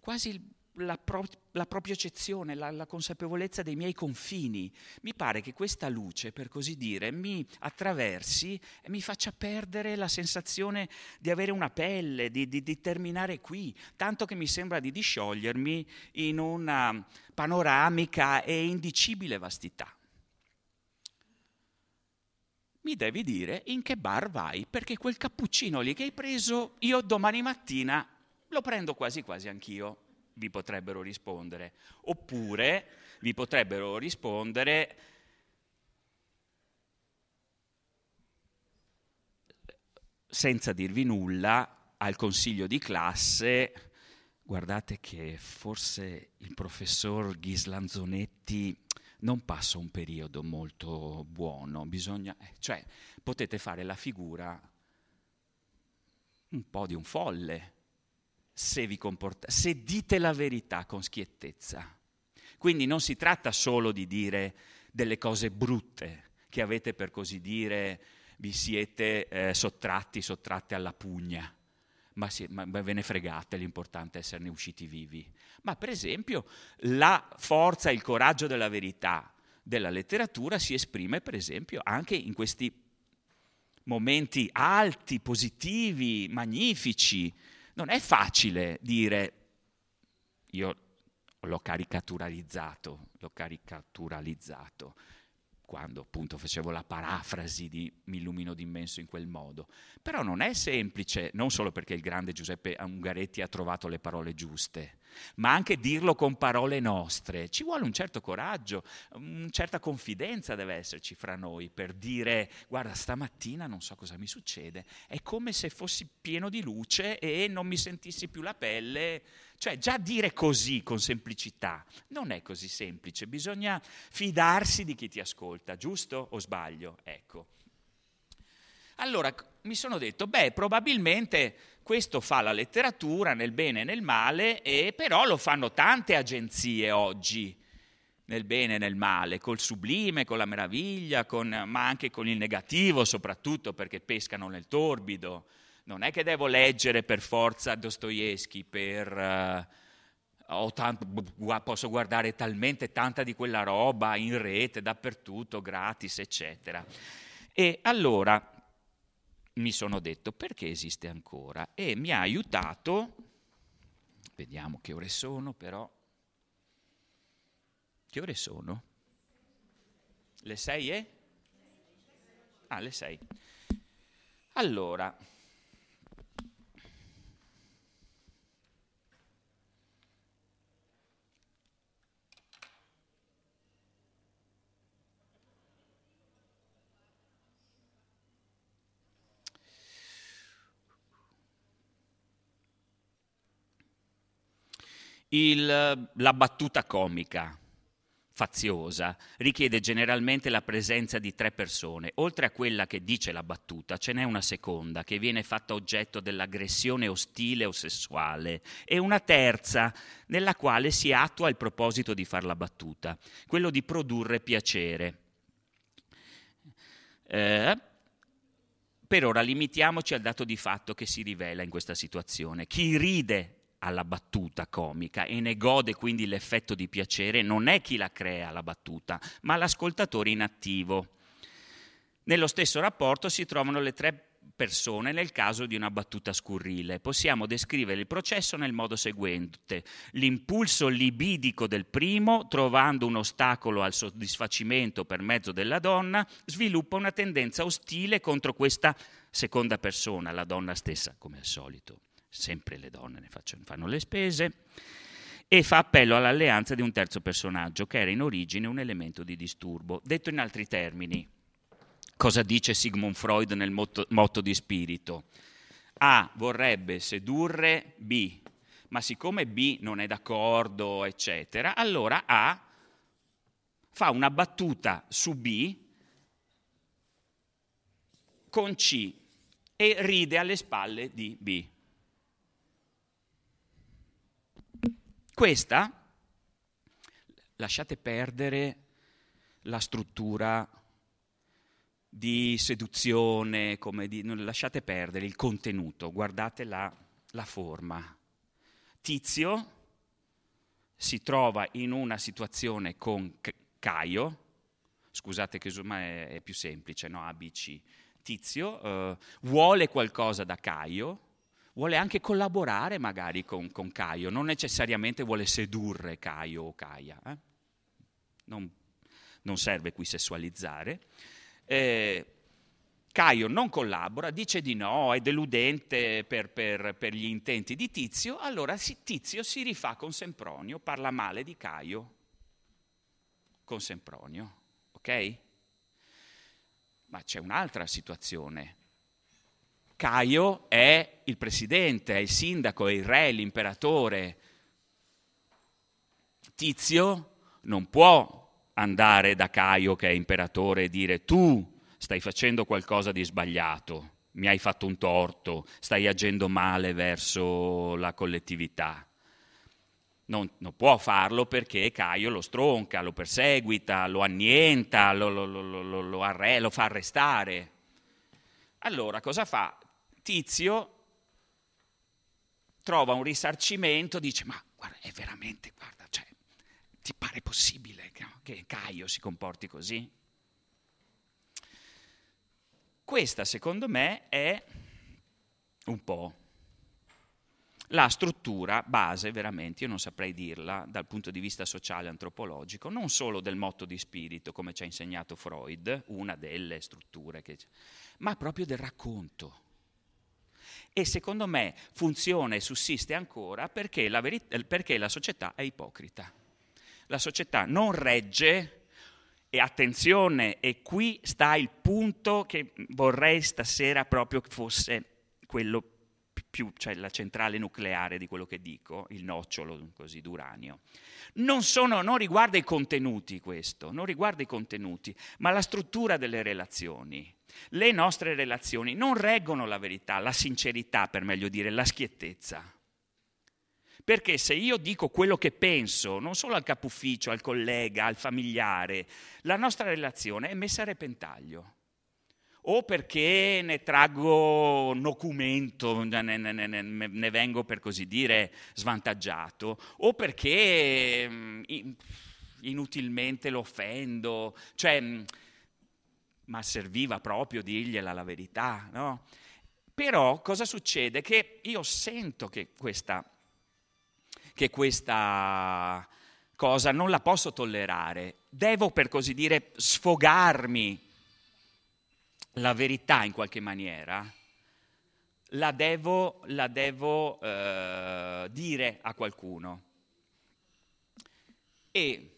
quasi la, pro, la, propria eccezione, la, la, consapevolezza dei miei confini. Mi pare che questa luce, per così dire, mi attraversi e mi faccia perdere la sensazione di avere una pelle, di, di, di terminare qui, tanto che mi sembra di disciogliermi in una panoramica e indicibile vastità. Mi devi dire in che bar vai, perché quel cappuccino lì che hai preso, io domani mattina lo prendo quasi quasi anch'io, vi potrebbero rispondere. Oppure vi potrebbero rispondere senza dirvi nulla al consiglio di classe. Guardate che forse il professor Ghislanzonetti non passa un periodo molto buono, bisogna, eh, cioè potete fare la figura un po' di un folle se vi comportate, se dite la verità con schiettezza. Quindi non si tratta solo di dire delle cose brutte che avete per così dire, vi siete eh, sottratti, sottratte alla pugna ma, si, ma, ve ne fregate, l'importante è esserne usciti vivi. Ma per esempio la forza, il coraggio della verità della letteratura si esprime per esempio anche in questi momenti alti, positivi, magnifici. Non è facile dire io l'ho caricaturalizzato, l'ho caricaturalizzato quando appunto facevo la parafrasi di Mi illumino d'immenso in quel modo. Però non è semplice, non solo perché il grande Giuseppe Ungaretti ha trovato le parole giuste, ma anche dirlo con parole nostre. Ci vuole un certo coraggio, una certa confidenza deve esserci fra noi per dire guarda stamattina non so cosa mi succede, è come se fossi pieno di luce e non mi sentissi più la pelle. Cioè già dire così con semplicità non è così semplice, bisogna fidarsi di chi ti ascolta, giusto o sbaglio? Ecco. Allora mi sono detto, beh, probabilmente questo fa la letteratura nel bene e nel male, e però lo fanno tante agenzie oggi, nel bene e nel male, col sublime, con la meraviglia, con, ma anche con il negativo soprattutto perché pescano nel torbido. Non è che devo leggere per forza Dostoevsky per... Uh, tanto, posso guardare talmente tanta di quella roba in rete, dappertutto, gratis, eccetera. E allora mi sono detto perché esiste ancora e mi ha aiutato, vediamo che ore sono però, che ore sono? Le sei e? Ah, le sei. Allora, Il, la battuta comica faziosa richiede generalmente la presenza di tre persone. Oltre a quella che dice la battuta, ce n'è una seconda che viene fatta oggetto dell'aggressione ostile o sessuale e una terza nella quale si attua il proposito di far la battuta, quello di produrre piacere. Eh, per ora limitiamoci al dato di fatto che si rivela in questa situazione. Chi ride alla battuta comica e ne gode quindi l'effetto di piacere non è chi la crea la battuta, ma l'ascoltatore inattivo. Nello stesso rapporto si trovano le tre persone nel caso di una battuta scurrile. Possiamo descrivere il processo nel modo seguente. L'impulso libidico del primo, trovando un ostacolo al soddisfacimento per mezzo della donna, sviluppa una tendenza ostile contro questa seconda persona, la donna stessa, come al solito. Sempre le donne ne fanno le spese e fa appello all'alleanza di un terzo personaggio che era in origine un elemento di disturbo. Detto in altri termini, cosa dice Sigmund Freud nel motto, motto di spirito. A vorrebbe sedurre B, ma siccome B non è d'accordo, eccetera, allora A fa una battuta su B con C e ride alle spalle di B. Questa, lasciate perdere la struttura di seduzione, di, lasciate perdere il contenuto, guardate la, la forma. Tizio si trova in una situazione con Caio, scusate che insomma è, è più semplice, no? ABC. Tizio eh, vuole qualcosa da Caio, vuole anche collaborare magari con, con, Caio, non necessariamente vuole sedurre Caio o Caia, eh? non, non serve qui sessualizzare eh, Caio non collabora, dice di no, è deludente per, per, per gli intenti di Tizio, allora Tizio si rifà con Sempronio, parla male di Caio con Sempronio, ok? Ma c'è un'altra situazione. Caio è il presidente, è il sindaco, è il re, l'imperatore. Tizio non può andare da Caio che è imperatore e dire tu stai facendo qualcosa di sbagliato, mi hai fatto un torto, stai agendo male verso la collettività. Non, non, può farlo perché Caio lo stronca, lo perseguita, lo annienta, lo, lo, lo, lo, arre, lo fa arrestare. Allora cosa fa? Tizio trova un risarcimento, dice ma guarda, è veramente, guarda, cioè, ti pare possibile che Caio si comporti così? Questa, secondo me, è un po' la struttura base, veramente, io non saprei dirla dal punto di vista sociale antropologico, non solo del motto di spirito, come ci ha insegnato Freud, una delle strutture, che, ma proprio del racconto. E secondo me funziona e sussiste ancora perché la, verit- perché la società è ipocrita. La società non regge e attenzione, e qui sta il punto che vorrei stasera proprio fosse quello più, cioè la centrale nucleare di quello che dico, il nocciolo così d'uranio. Non, sono, non riguarda i contenuti questo, non riguarda i contenuti, ma la struttura delle relazioni. Le nostre relazioni non reggono la verità, la sincerità, per meglio dire, la schiettezza. Perché se io dico quello che penso, non solo al capo ufficio, al collega, al familiare, la nostra relazione è messa a repentaglio. O perché ne traggo documento, ne, ne, ne, ne, vengo per così dire svantaggiato, o perché mm, inutilmente lo offendo, cioè, mm, ma serviva proprio dirgliela la verità, no? Però cosa succede? Che io sento che questa che questa cosa non la posso tollerare. Devo, per così dire, sfogarmi la verità in qualche maniera. La devo, la devo eh, dire a qualcuno. E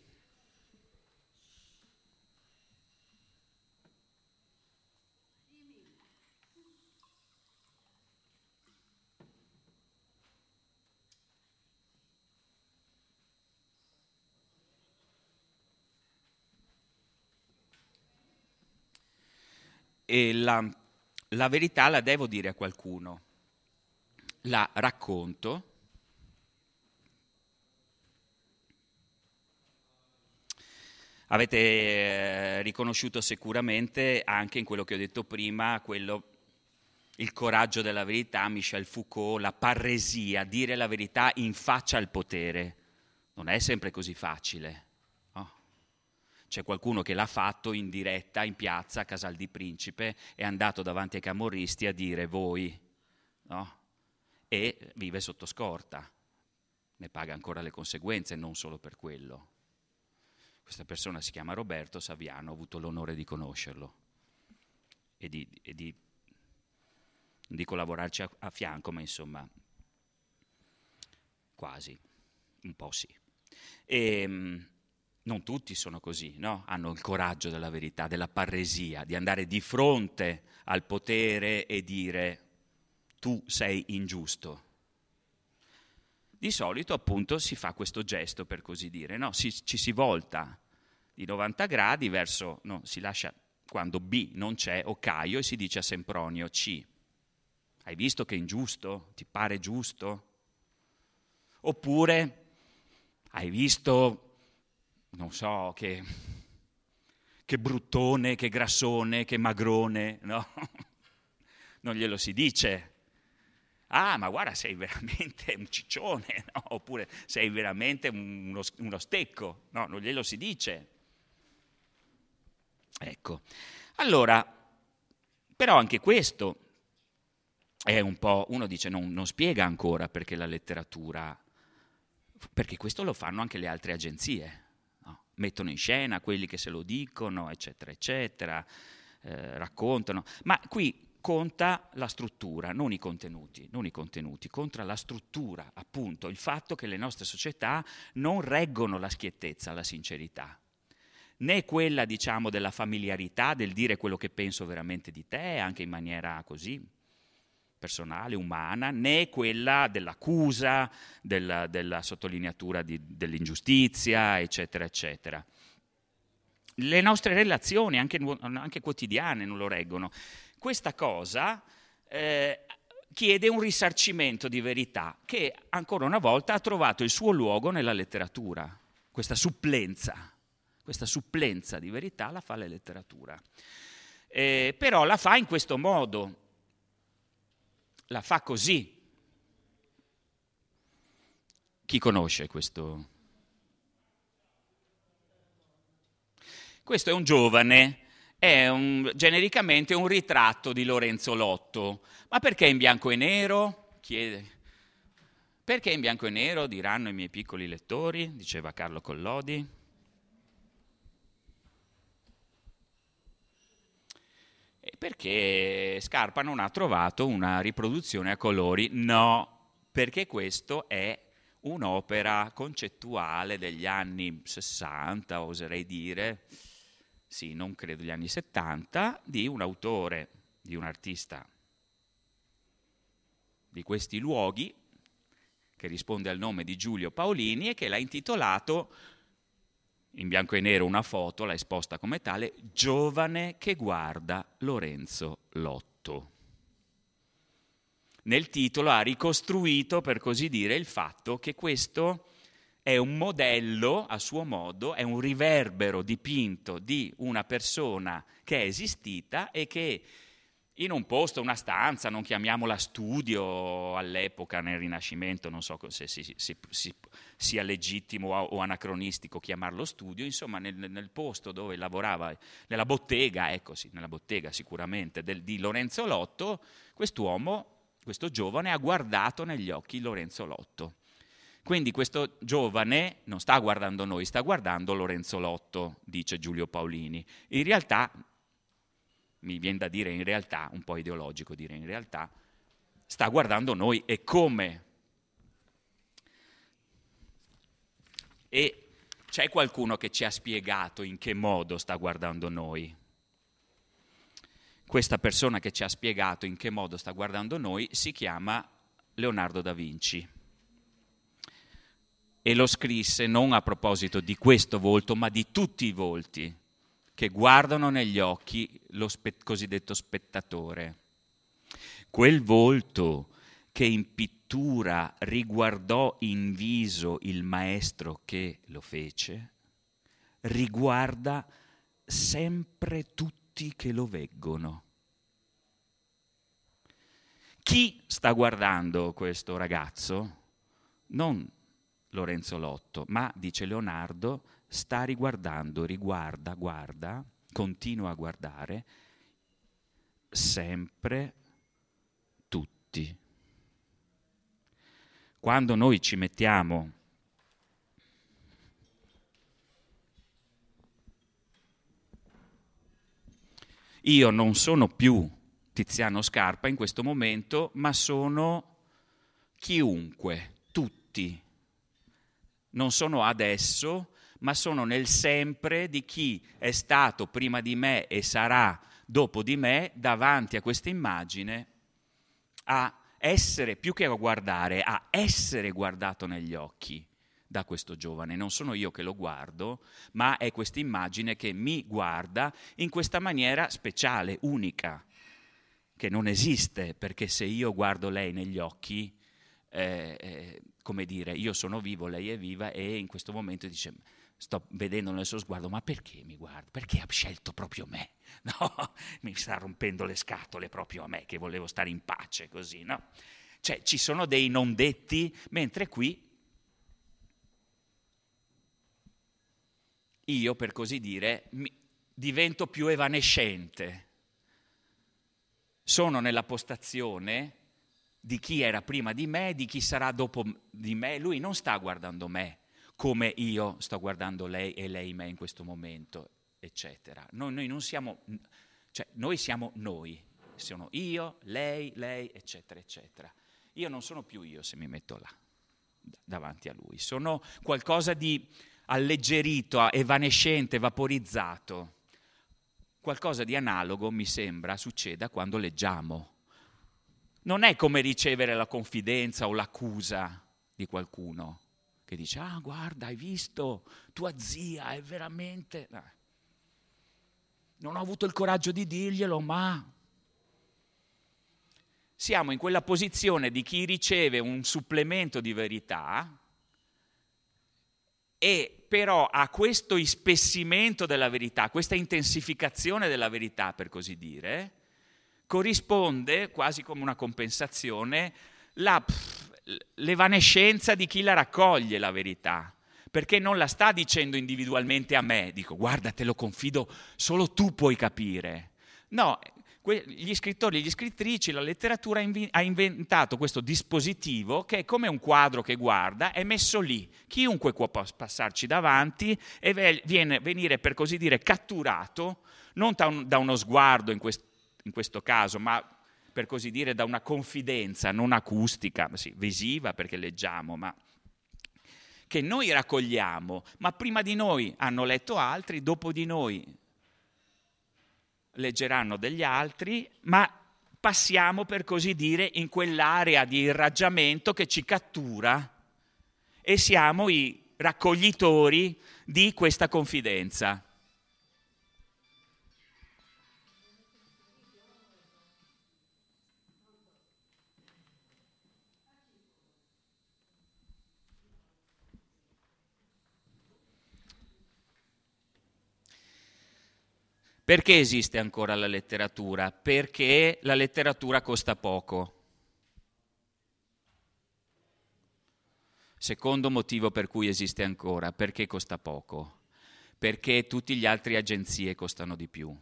e la, la verità la devo dire a qualcuno, la racconto, avete eh, riconosciuto sicuramente anche in quello che ho detto prima, quello il coraggio della verità, Michel Foucault, la parresia, dire la verità in faccia al potere. Non è sempre così facile. C'è qualcuno che l'ha fatto in diretta, in piazza, a Casal di Principe, è andato davanti ai camorristi a dire voi, no? e vive sotto scorta. Ne paga ancora le conseguenze, non solo per quello. Questa persona si chiama Roberto Saviano, ho avuto l'onore di conoscerlo e di, e di non dico lavorarci a, a fianco, ma insomma, quasi, un po' sì. E, ehm, non tutti sono così, no? hanno il coraggio della verità, della parresia, di andare di fronte al potere e dire tu sei ingiusto. Di solito appunto si fa questo gesto per così dire, no? si, ci si volta di 90 gradi verso, no, si lascia quando B non c'è o Caio e si dice a Sempronio C. Hai visto che è ingiusto? Ti pare giusto? Oppure hai visto, non so, che, che bruttone, che grassone, che magrone, no? <laughs> Non glielo si dice. Ah, ma guarda, sei veramente un ciccione, no? Oppure sei veramente uno, uno stecco. No, non glielo si dice. Ecco. Allora, però anche questo è un po', uno dice non, non spiega ancora perché la letteratura, perché questo lo fanno anche le altre agenzie? Mettono in scena quelli che se lo dicono, eccetera, eccetera, eh, raccontano, ma qui conta la struttura, non i contenuti, non i contenuti, conta la struttura, appunto, il fatto che le nostre società non reggono la schiettezza, la sincerità. Né quella diciamo della familiarità, del dire quello che penso veramente di te, anche in maniera così personale, umana, né quella dell'accusa, della, della sottolineatura di, dell'ingiustizia, eccetera, eccetera. Le nostre relazioni, anche, anche, quotidiane, non lo reggono. Questa cosa eh, chiede un risarcimento di verità che ancora una volta ha trovato il suo luogo nella letteratura, questa supplenza, questa supplenza di verità la fa la letteratura. Eh, però la fa in questo modo, la fa così. Chi conosce questo? Questo è un giovane, è un, genericamente un ritratto di Lorenzo Lotto. Ma perché in bianco e nero? Chiede. Perché in bianco e nero, diranno i miei piccoli lettori, diceva Carlo Collodi. Perché Scarpa non ha trovato una riproduzione a colori. No, perché questo è un'opera concettuale degli anni 60, oserei dire, sì, non credo degli anni 70, di un autore, di un artista di questi luoghi, che risponde al nome di Giulio Paolini e che l'ha intitolato in bianco e nero una foto, l'ha esposta come tale, giovane che guarda Lorenzo Lotto. Nel titolo ha ricostruito, per così dire, il fatto che questo è un modello, a suo modo, è un riverbero dipinto di una persona che è esistita e che in un posto, una stanza, non chiamiamola studio all'epoca nel Rinascimento, non so se si, si, si, sia legittimo o anacronistico chiamarlo studio, insomma nel, nel, posto dove lavorava, nella bottega, ecco sì, nella bottega sicuramente del, di Lorenzo Lotto, quest'uomo, questo giovane ha guardato negli occhi Lorenzo Lotto. Quindi questo giovane non sta guardando noi, sta guardando Lorenzo Lotto, dice Giulio Paolini. In realtà mi viene da dire in realtà, un po' ideologico dire in realtà, sta guardando noi e come. E c'è qualcuno che ci ha spiegato in che modo sta guardando noi. Questa persona che ci ha spiegato in che modo sta guardando noi si chiama Leonardo da Vinci. E lo scrisse non a proposito di questo volto, ma di tutti i volti che guardano negli occhi lo spe- cosiddetto spettatore. Quel volto che in pittura riguardò in viso il maestro che lo fece, riguarda sempre tutti che lo veggono. chi sta guardando questo ragazzo? Non Lorenzo Lotto, ma dice Leonardo, sta riguardando, riguarda, guarda, continua a guardare sempre tutti. Quando noi ci mettiamo io non sono più Tiziano Scarpa in questo momento, ma sono chiunque, tutti. Non sono adesso, ma sono nel sempre di chi è stato prima di me e sarà dopo di me davanti a questa immagine a essere, più che a guardare, a essere guardato negli occhi da questo giovane. Non sono io che lo guardo, ma è questa immagine che mi guarda in questa maniera speciale, unica, che non esiste, perché se io guardo lei negli occhi, eh, eh, come dire, io sono vivo, lei è viva e in questo momento dice sto vedendo nel suo sguardo, ma perché mi guarda? Perché ha scelto proprio me? <laughs> No, mi sta rompendo le scatole proprio a me, che volevo stare in pace così, no? Cioè, ci sono dei non detti, mentre qui io, per così dire, divento più evanescente. Sono nella postazione di chi era prima di me, di chi sarà dopo di me. Lui non sta guardando me, come io sto guardando lei e lei me in questo momento, eccetera. Noi, noi non siamo, cioè noi siamo noi, sono io, lei, lei, eccetera, eccetera. Io non sono più io se mi metto là, davanti a lui, sono qualcosa di alleggerito, evanescente, vaporizzato. Qualcosa di analogo, mi sembra, succeda quando leggiamo. Non è come ricevere la confidenza o l'accusa di qualcuno che dice, ah guarda, hai visto, tua zia è veramente... Non ho avuto il coraggio di dirglielo, ma... Siamo in quella posizione di chi riceve un supplemento di verità e però a questo ispessimento della verità, questa intensificazione della verità, per così dire, corrisponde quasi come una compensazione. La, l'evanescenza di chi la raccoglie la verità, perché non la sta dicendo individualmente a me, dico guarda te lo confido, solo tu puoi capire. No, gli scrittori e gli scrittrici, la letteratura ha inventato questo dispositivo che è come un quadro che guarda, è messo lì, chiunque può passarci davanti e viene, venire per così dire catturato, non da, uno sguardo in, quest, in questo caso, ma per così dire da una confidenza non acustica, sì, visiva perché leggiamo, ma che noi raccogliamo, ma prima di noi hanno letto altri, dopo di noi leggeranno degli altri, ma passiamo per così dire in quell'area di irraggiamento che ci cattura e siamo i raccoglitori di questa confidenza. Perché esiste ancora la letteratura? Perché la letteratura costa poco. Secondo motivo per cui esiste ancora, perché costa poco? Perché tutte le altre agenzie costano di più.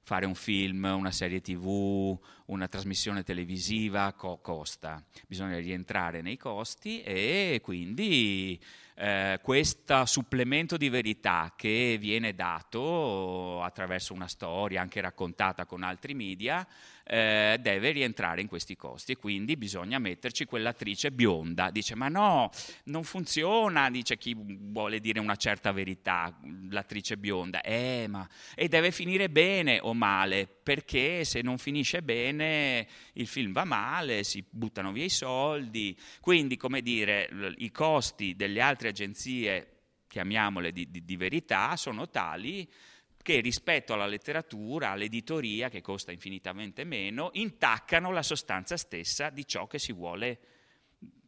Fare un film, una serie tv, una trasmissione televisiva co- costa. Bisogna rientrare nei costi e quindi eh, questo supplemento di verità che viene dato attraverso una storia anche raccontata con altri media eh, deve rientrare in questi costi. E quindi bisogna metterci quell'attrice bionda. Dice ma no, non funziona, dice chi vuole dire una certa verità, l'attrice bionda, eh, ma... e deve finire bene o male, perché se non finisce bene il film va male, si buttano via i soldi, quindi come dire i costi delle altre agenzie, chiamiamole di, di, di verità, sono tali che rispetto alla letteratura, all'editoria, che costa infinitamente meno, intaccano la sostanza stessa di ciò che si vuole,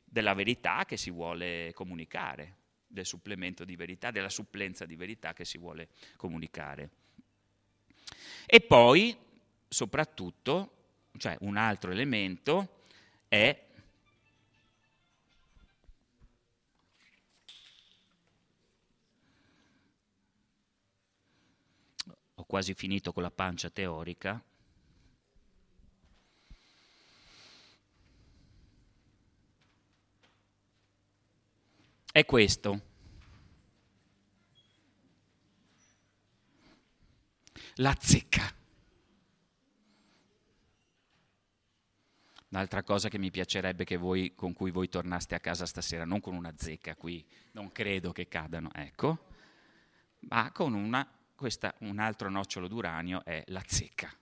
della verità che si vuole comunicare, del supplemento di verità, della supplenza di verità che si vuole comunicare. E poi, soprattutto, cioè un altro elemento, è quasi finito con la pancia teorica è questo. La zecca. Un'altra cosa che mi piacerebbe che voi, con cui voi tornaste a casa stasera, non con una zecca qui, non credo che cadano, ecco, ma con una, questa, un altro nocciolo d'uranio è la zecca.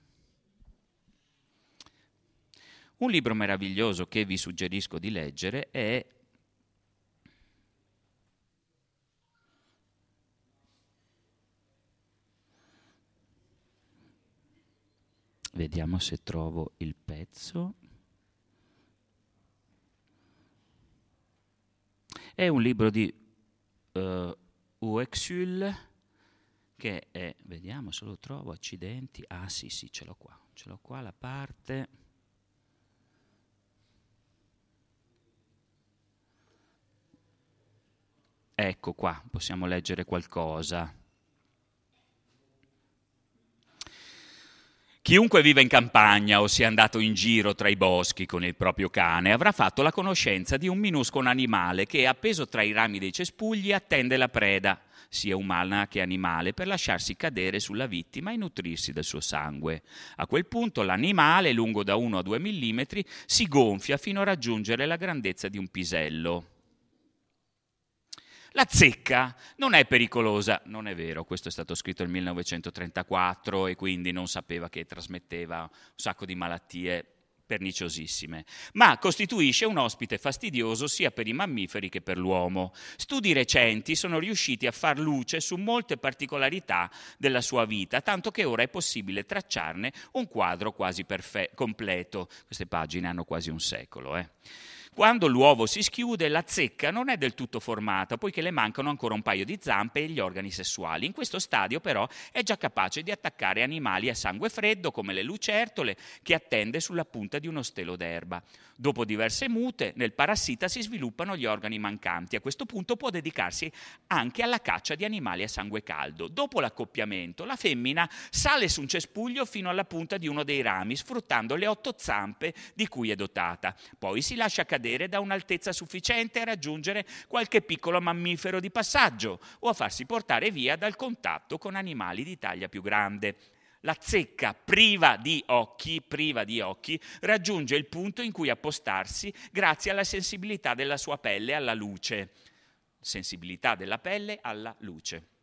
Un libro meraviglioso che vi suggerisco di leggere è Vediamo se trovo il pezzo. È un libro di uh, Uexul che è, vediamo se lo trovo, accidenti. Ah sì, sì, ce l'ho qua. Ce l'ho qua la parte. Ecco qua, possiamo leggere qualcosa. Chiunque vive in campagna o sia andato in giro tra i boschi con il proprio cane avrà fatto la conoscenza di un minuscolo animale che, appeso tra i rami dei cespugli, attende la preda, sia umana che animale, per lasciarsi cadere sulla vittima e nutrirsi del suo sangue. A quel punto l'animale, lungo da 1 a 2 mm, si gonfia fino a raggiungere la grandezza di un pisello. La zecca non è pericolosa, non è vero, questo è stato scritto nel 1934 e quindi non sapeva che trasmetteva un sacco di malattie perniciosissime, ma costituisce un ospite fastidioso sia per i mammiferi che per l'uomo. Studi recenti sono riusciti a far luce su molte particolarità della sua vita, tanto che ora è possibile tracciarne un quadro quasi perfe- completo. Queste pagine hanno quasi un secolo. Eh. Quando l'uovo si schiude, la zecca non è del tutto formata, poiché le mancano ancora un paio di zampe e gli organi sessuali. In questo stadio, però, è già capace di attaccare animali a sangue freddo, come le lucertole, che attende sulla punta di uno stelo d'erba. Dopo diverse mute, nel parassita si sviluppano gli organi mancanti. A questo punto può dedicarsi anche alla caccia di animali a sangue caldo. Dopo l'accoppiamento, la femmina sale su un cespuglio fino alla punta di uno dei rami, sfruttando le otto zampe di cui è dotata. Poi si lascia cadere da un'altezza sufficiente a raggiungere qualche piccolo mammifero di passaggio o a farsi portare via dal contatto con animali di taglia più grande la zecca priva di occhi, priva di occhi, raggiunge il punto in cui appostarsi grazie alla sensibilità della sua pelle alla luce. Sensibilità della pelle alla luce.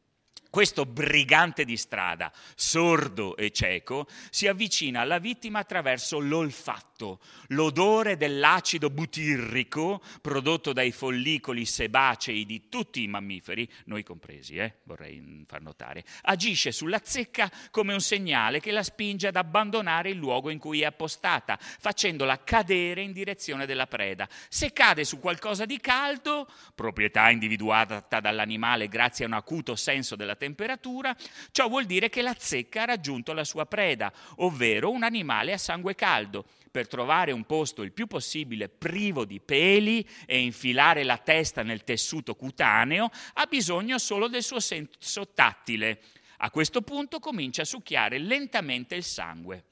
Questo brigante di strada, sordo e cieco, si avvicina alla vittima attraverso l'olfatto, l'odore dell'acido butirrico prodotto dai follicoli sebacei di tutti i mammiferi, noi compresi, eh, vorrei far notare, agisce sulla zecca come un segnale che la spinge ad abbandonare il luogo in cui è appostata, facendola cadere in direzione della preda. Se cade su qualcosa di caldo, proprietà individuata dall'animale grazie a un acuto senso della temperatura, ciò vuol dire che la zecca ha raggiunto la sua preda, ovvero un animale a sangue caldo. Per trovare un posto il più possibile privo di peli e infilare la testa nel tessuto cutaneo, ha bisogno solo del suo senso tattile. A questo punto comincia a succhiare lentamente il sangue.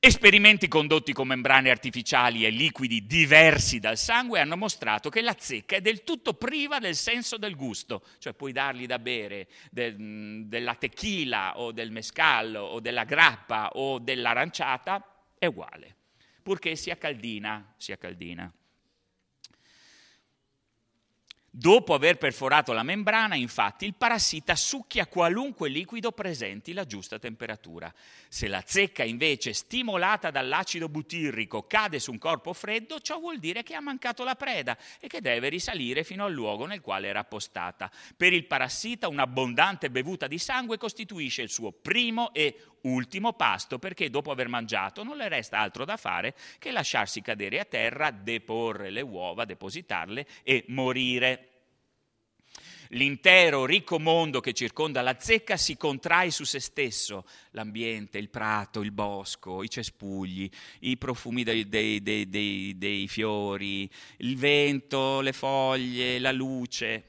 Esperimenti condotti con membrane artificiali e liquidi diversi dal sangue hanno mostrato che la zecca è del tutto priva del senso del gusto, cioè puoi dargli da bere del, della tequila o del mescallo o della grappa o dell'aranciata, è uguale, purché sia caldina, sia caldina. Dopo aver perforato la membrana, infatti, il parassita succhia qualunque liquido presenti la giusta temperatura. Se la zecca, invece, stimolata dall'acido butirrico, cade su un corpo freddo, ciò vuol dire che ha mancato la preda e che deve risalire fino al luogo nel quale era appostata. Per il parassita, un'abbondante bevuta di sangue costituisce il suo primo e ultimo pasto, perché dopo aver mangiato non le resta altro da fare che lasciarsi cadere a terra, deporre le uova, depositarle e morire. L'intero ricco mondo che circonda la zecca si contrae su se stesso, l'ambiente, il prato, il bosco, i cespugli, i profumi dei, dei, dei, dei fiori, il vento, le foglie, la luce.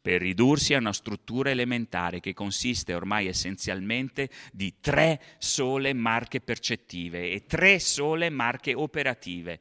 Per ridursi a una struttura elementare che consiste ormai essenzialmente di tre sole marche percettive e tre sole marche operative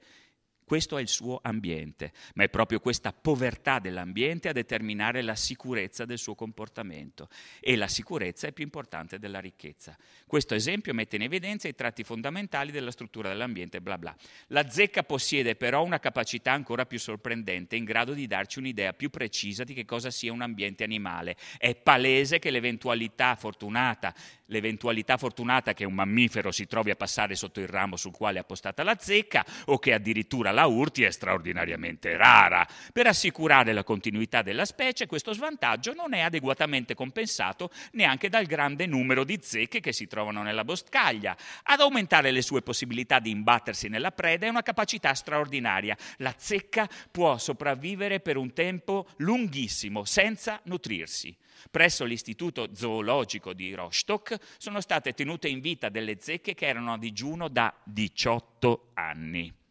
questo è il suo ambiente, ma è proprio questa povertà dell'ambiente a determinare la sicurezza del suo comportamento e la sicurezza è più importante della ricchezza. Questo esempio mette in evidenza i tratti fondamentali della struttura dell'ambiente, bla bla. La zecca possiede però una capacità ancora più sorprendente, in grado di darci un'idea più precisa di che cosa sia un ambiente animale. È palese che l'eventualità fortunata l'eventualità fortunata che un mammifero si trovi a passare sotto il ramo sul quale è appostata la zecca o che addirittura la urti è straordinariamente rara. Per assicurare la continuità della specie questo svantaggio non è adeguatamente compensato neanche dal grande numero di zecche che si trovano nella boscaglia. Ad aumentare le sue possibilità di imbattersi nella preda è una capacità straordinaria. La zecca può sopravvivere per un tempo lunghissimo senza nutrirsi. Presso l'Istituto Zoologico di Rostock sono state tenute in vita delle zecche che erano a digiuno da 18 anni.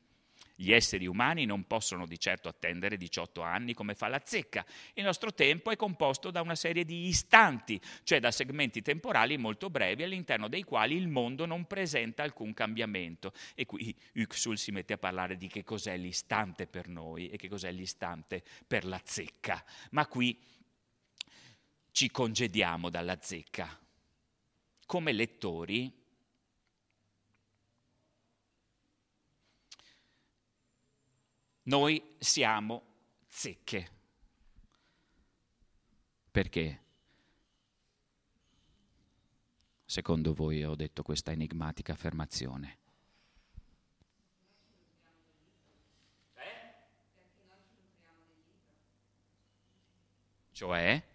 Gli esseri umani non possono di certo attendere 18 anni come fa la zecca. Il nostro tempo è composto da una serie di istanti, cioè da segmenti temporali molto brevi all'interno dei quali il mondo non presenta alcun cambiamento. E qui Uxul si mette a parlare di che cos'è l'istante per noi e che cos'è l'istante per la zecca. Ma qui ci congediamo dalla zecca. Come lettori noi siamo zecche. Perché? Secondo voi ho detto questa enigmatica affermazione? Eh? Cioè?